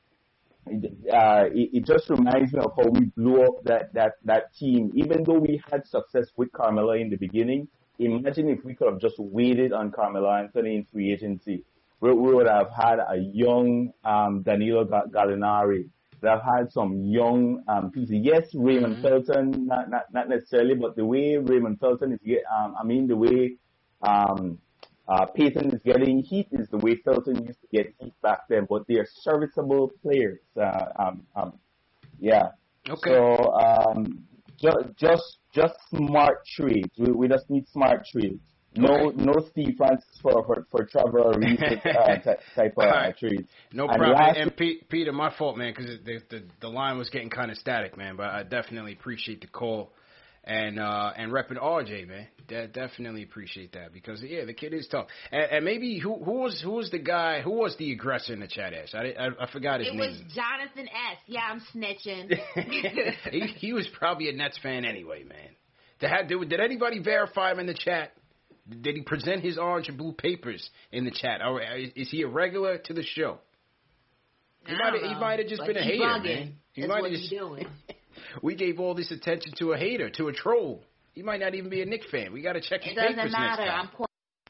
uh, it, it just reminds me of how we blew up that, that, that team. Even though we had success with Carmelo in the beginning, imagine if we could have just waited on Carmelo Anthony in free agency. We, we would have had a young um, Danilo Gallinari. We have had some young um, pieces. Yes, Raymond Mm-hmm. Felton, not, not not necessarily, but the way Raymond Felton is, um, I mean, the way um, uh, Payton is getting heat is the way Felton used to get heat back then. But they are serviceable players. Uh, um, um, yeah. Okay. So um, just just just smart trades. We, we just need smart trades. No no Steve Francis for for, for Trevor Ariza uh, [laughs] ty- type of uh, right. trades. No And problem. And Pete, Peter, my fault, man, because the, the the line was getting kind of static, man. But I definitely appreciate the call and uh and repping RJ, man. De- definitely appreciate that because yeah, the kid is tough. And, and maybe who who was who was the guy who was the aggressor in the chat? Ash, I I, I forgot his It name. It was Jonathan S. Yeah, I'm snitching. [laughs] [laughs] he, he was probably a Nets fan anyway, man. Did, did, did anybody verify him in the chat? Did he present his orange and blue papers in the chat? Or is he a regular to the show? He might have, he might have just been a hater, bugging man. He might have just. We gave all this attention to a hater, to a troll. He might not even be a Knicks fan. We got to check his It doesn't matter. I'm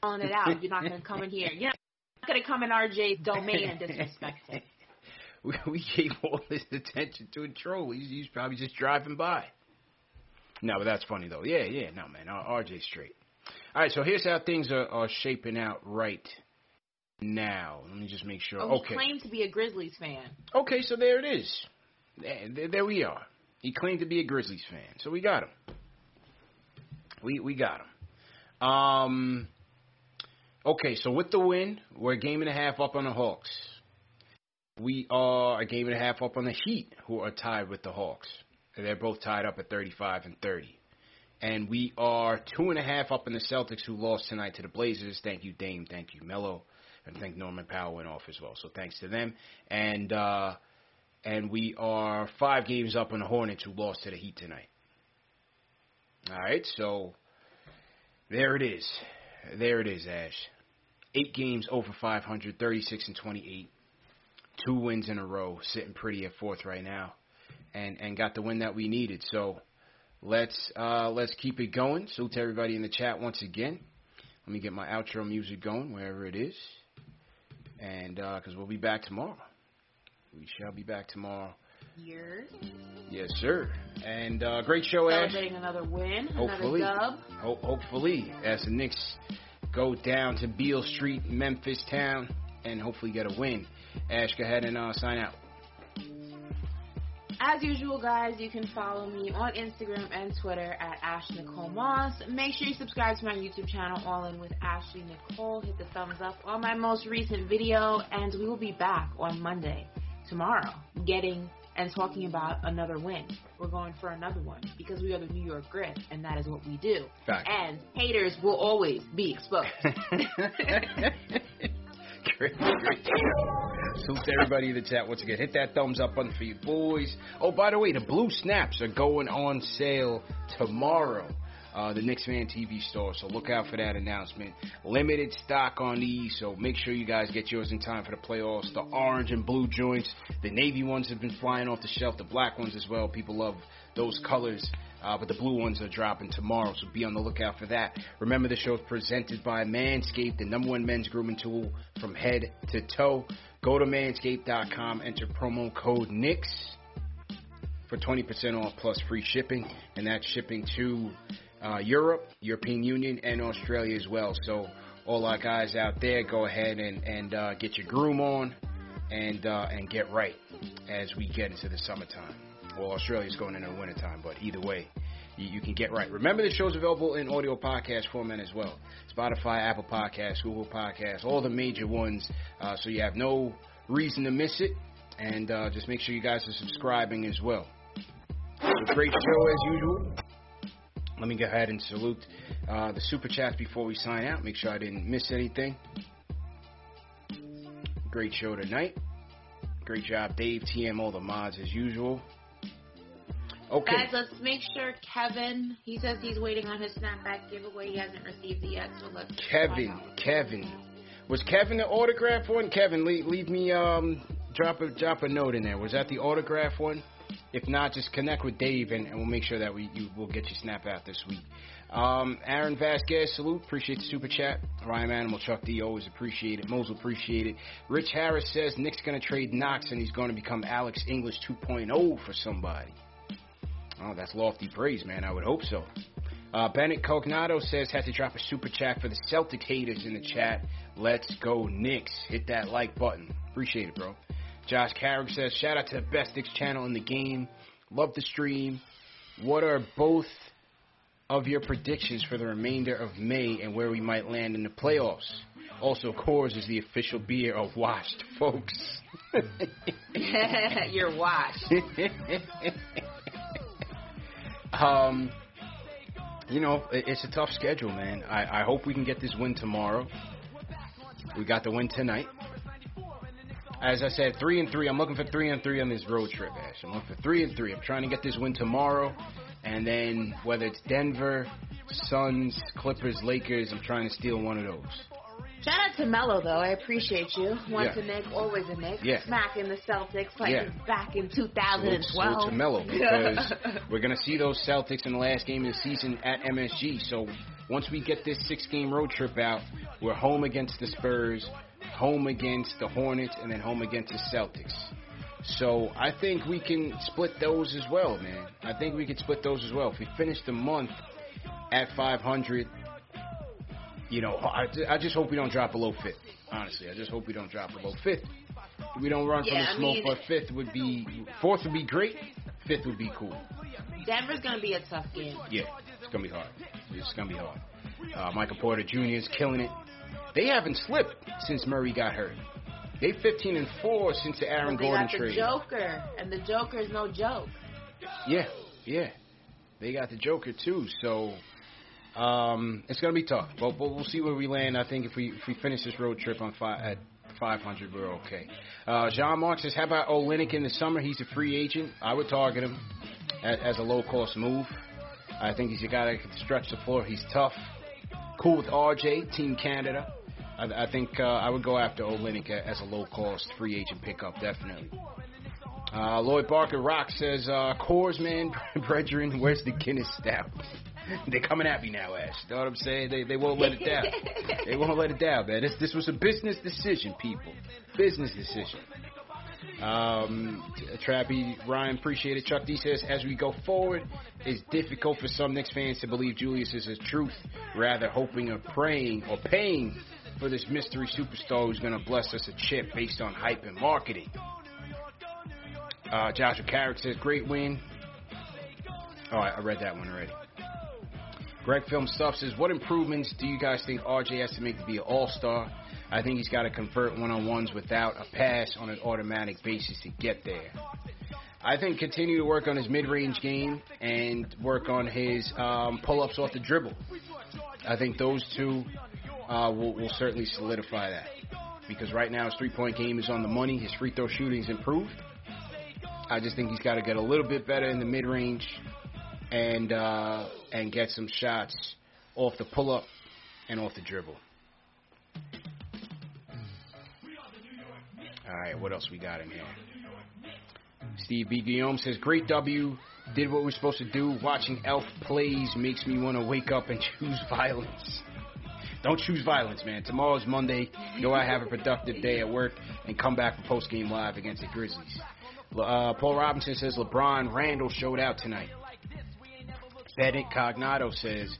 calling it out. You're not going to come in here. You're not going to come in RJ's domain and disrespect him. [laughs] We, we gave all this attention to a troll. He's, he's probably just driving by. No, but that's funny though. Yeah, yeah, no man, RJ straight. All right, so here's how things are, are shaping out right now. Let me just make sure. Oh, he okay, claimed to be a Grizzlies fan. okay, so there it is. There, there we are. He claimed to be a Grizzlies fan, so we got him. We we got him. Um. Okay, so with the win, we're a game and a half up on the Hawks. We are a game and a half up on the Heat, who are tied with the Hawks. They're both tied up at 35 and 30. And we are two and a half up in the Celtics, who lost tonight to the Blazers. Thank you, Dame. Thank you, Melo. And thank Norman Powell went off as well. So thanks to them. And uh, and we are five games up on the Hornets, who lost to the Heat tonight. All right, so there it is. There it is, Ash. Eight games over 500, 36 and 28 two wins in a row, sitting pretty at fourth right now, and and got the win that we needed. So let's uh, let's keep it going. So to everybody in the chat once again. Let me get my outro music going wherever it is, and because we'll be back tomorrow. We shall be back tomorrow. Years. Yes, sir. And uh, great show, Ash. Celebrating another win, Hopefully, another dub. Ho- hopefully, as the Knicks go down to Beale Street, Memphis town, and hopefully get a win. Ash, go ahead and uh, sign out. As usual, guys, you can follow me on Instagram and Twitter at Ash Nicole Moss. Make sure you subscribe to my YouTube channel, All In with Ashley Nicole. Hit the thumbs up on my most recent video, and we will be back on Monday, tomorrow, getting and talking about another win. We're going for another one because we are the New York Grit, and that is what we do. Fact. And haters will always be exposed. [laughs] great, great. Salute to everybody in the chat once again. Hit that thumbs up button for you boys. Oh, by the way, the blue snaps are going on sale tomorrow. Uh, the Knicks Fan TV store, so look out for that announcement. Limited stock on these, so make sure you guys get yours in time for the playoffs. The orange and blue joints, the navy ones have been flying off the shelf, the black ones as well. People love those colors. Uh, but the blue ones are dropping tomorrow, so be on the lookout for that. Remember, the show is presented by Manscaped, the number one men's grooming tool from head to toe. Go to manscaped.com, enter promo code NIX for 20% off plus free shipping, and that's shipping to uh, Europe, European Union, and Australia as well. So, all our guys out there, go ahead and, and uh, get your groom on and uh, and get right as we get into the summertime. Well, Australia's going into the wintertime, but either way, you, you can get right. Remember, the show's available in audio podcast format as well. Spotify, Apple Podcasts, Google Podcasts, all the major ones. Uh, so you have no reason to miss it. And uh, just make sure you guys are subscribing as well. So great show as usual. Let me go ahead and salute uh, the super chats before we sign out. Make sure I didn't miss anything. Great show tonight. Great job, Dave, TM, all the mods as usual. Okay. Guys, let's make sure Kevin, he says he's waiting on his snapback giveaway. He hasn't received it yet, so let's. Kevin, Kevin. Was Kevin the autograph one? Kevin, leave, leave me um drop a drop a note in there. Was that the autograph one? If not, just connect with Dave, and, and we'll make sure that we you, we'll get you snap out this week. Um, Aaron Vasquez, salute. Appreciate the super chat. Rhyme Animal, Chuck D, always appreciate it. Mosel, appreciate it. Rich Harris says Knicks going to trade Knox, and he's going to become Alex English 2.0 for somebody. Oh, that's lofty praise, man. I would hope so. Uh, Bennett Cognado says, had to drop a super chat for the Celtic haters in the chat. Let's go, Knicks. Hit that like button. Appreciate it, bro. Josh Carrick says, shout out to the best Knicks channel in the game. Love the stream. What are both of your predictions for the remainder of May and where we might land in the playoffs? Also, Coors is the official beer of Washed, [laughs] folks. [laughs] You're washed. [laughs] um, you know, it's a tough schedule, man. I, I hope we can get this win tomorrow. We got the win tonight. As I said, three and three. I'm looking for three and three on this road trip, Ash. I'm looking for three and three. I'm trying to get this win tomorrow, and then whether it's Denver, Suns, Clippers, Lakers, I'm trying to steal one of those. Shout out to Melo though. I appreciate you. Once Yeah. a Knick, always a Knick. Yeah. Smacking the Celtics like Yeah. back in 2012. salute to Melo [laughs] because we're going to see those Celtics in the last game of the season at MSG. So once we get this six game road trip out, we're home against the Spurs, home against the Hornets, and then home against the Celtics. So I think we can split those as well, man. I think we can split those as well. If we finish the month at 500, you know, I, I just hope we don't drop below fifth. Honestly, I just hope we don't drop below fifth. If we don't run Yeah, from the smoke, mean- but fifth would be fourth would be great. Fifth would be cool. Denver's gonna be a tough game. Yeah, it's gonna be hard. It's gonna be hard. Uh, Michael Porter Jr. is killing it. They haven't slipped since Murray got hurt. They 15 and four since the Aaron they Gordon got the trade. Joker, and the Joker is no joke. Yeah, yeah. They got the Joker too, so um, it's gonna be tough. But, but we'll see where we land. I think if we if we finish this road trip on five at 500, we're okay. Uh, Jean Mark says, "How about Olynyk in the summer? He's a free agent. I would target him as, as a low cost move. I think he's a guy that can stretch the floor. He's tough. Cool with RJ, Team Canada. I, I think uh, I would go after Olynyk as a low cost free agent pickup, definitely. Uh, Lloyd Barker Rock says, uh, Coors, man, [laughs] brethren, where's the Guinness Stout? [laughs] They're coming at me now, Ash. You know what I'm saying? They, they won't let it down. [laughs] they won't let it down, man. This, this was a business decision, people. Business decision. Um, Trappy, Ryan, appreciate it. Chuck D says, as we go forward, it's difficult for some Knicks fans to believe Julius is a truth, rather hoping or praying or paying for this mystery superstar who's going to bless us a chip based on hype and marketing. Uh, Joshua Carrick says, great win. Oh, I I read that one already. Greg Film Stuff says, what improvements do you guys think RJ has to make to be an all-star? I think he's got to convert one-on-ones without a pass on an automatic basis to get there. I think continue to work on his mid-range game and work on his um, pull-ups off the dribble. I think those two uh, will, will certainly solidify that because right now his three-point game is on the money. His free throw shooting's improved. I just think he's got to get a little bit better in the mid-range and uh, and get some shots off the pull-up and off the dribble. All right, what else we got in here? Steve B. Guillaume says, Great W. Did what we're supposed to do. Watching Elf plays makes me want to wake up and [laughs] choose violence. Don't choose violence, man. Tomorrow's Monday. Go out, have a productive day at work, and come back for post game live against the Grizzlies. Uh, Paul Robinson says LeBron Randle showed out tonight. Bennett Cognado says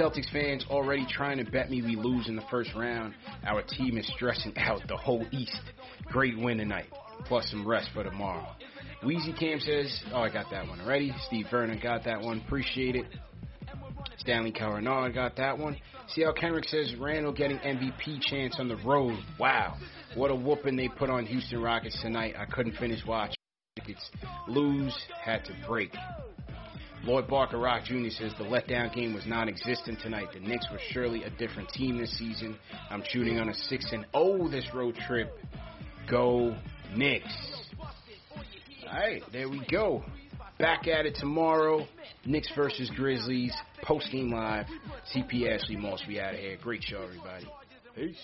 Celtics fans already trying to bet me we lose in the first round. Our team is stressing out the whole East. Great win tonight, plus some rest for tomorrow. Wheezy Cam says, oh, I got that one already. Steve Vernon got that one. Appreciate it. Stanley Caronard got that one. CL Kenrick says Randle getting MVP chance on the road. Wow. What a whooping they put on Houston Rockets tonight. I couldn't finish watching. It's lose, had to break. Lloyd Barker Rock Jr. says the letdown game was non-existent tonight. The Knicks were surely a different team this season. I'm shooting on a 6 and 0 this road trip. Go Knicks. All right, there we go. Back at it tomorrow. Knicks versus Grizzlies. Post game live. CP Ashley Moss. We out of here. Great show, everybody. Peace.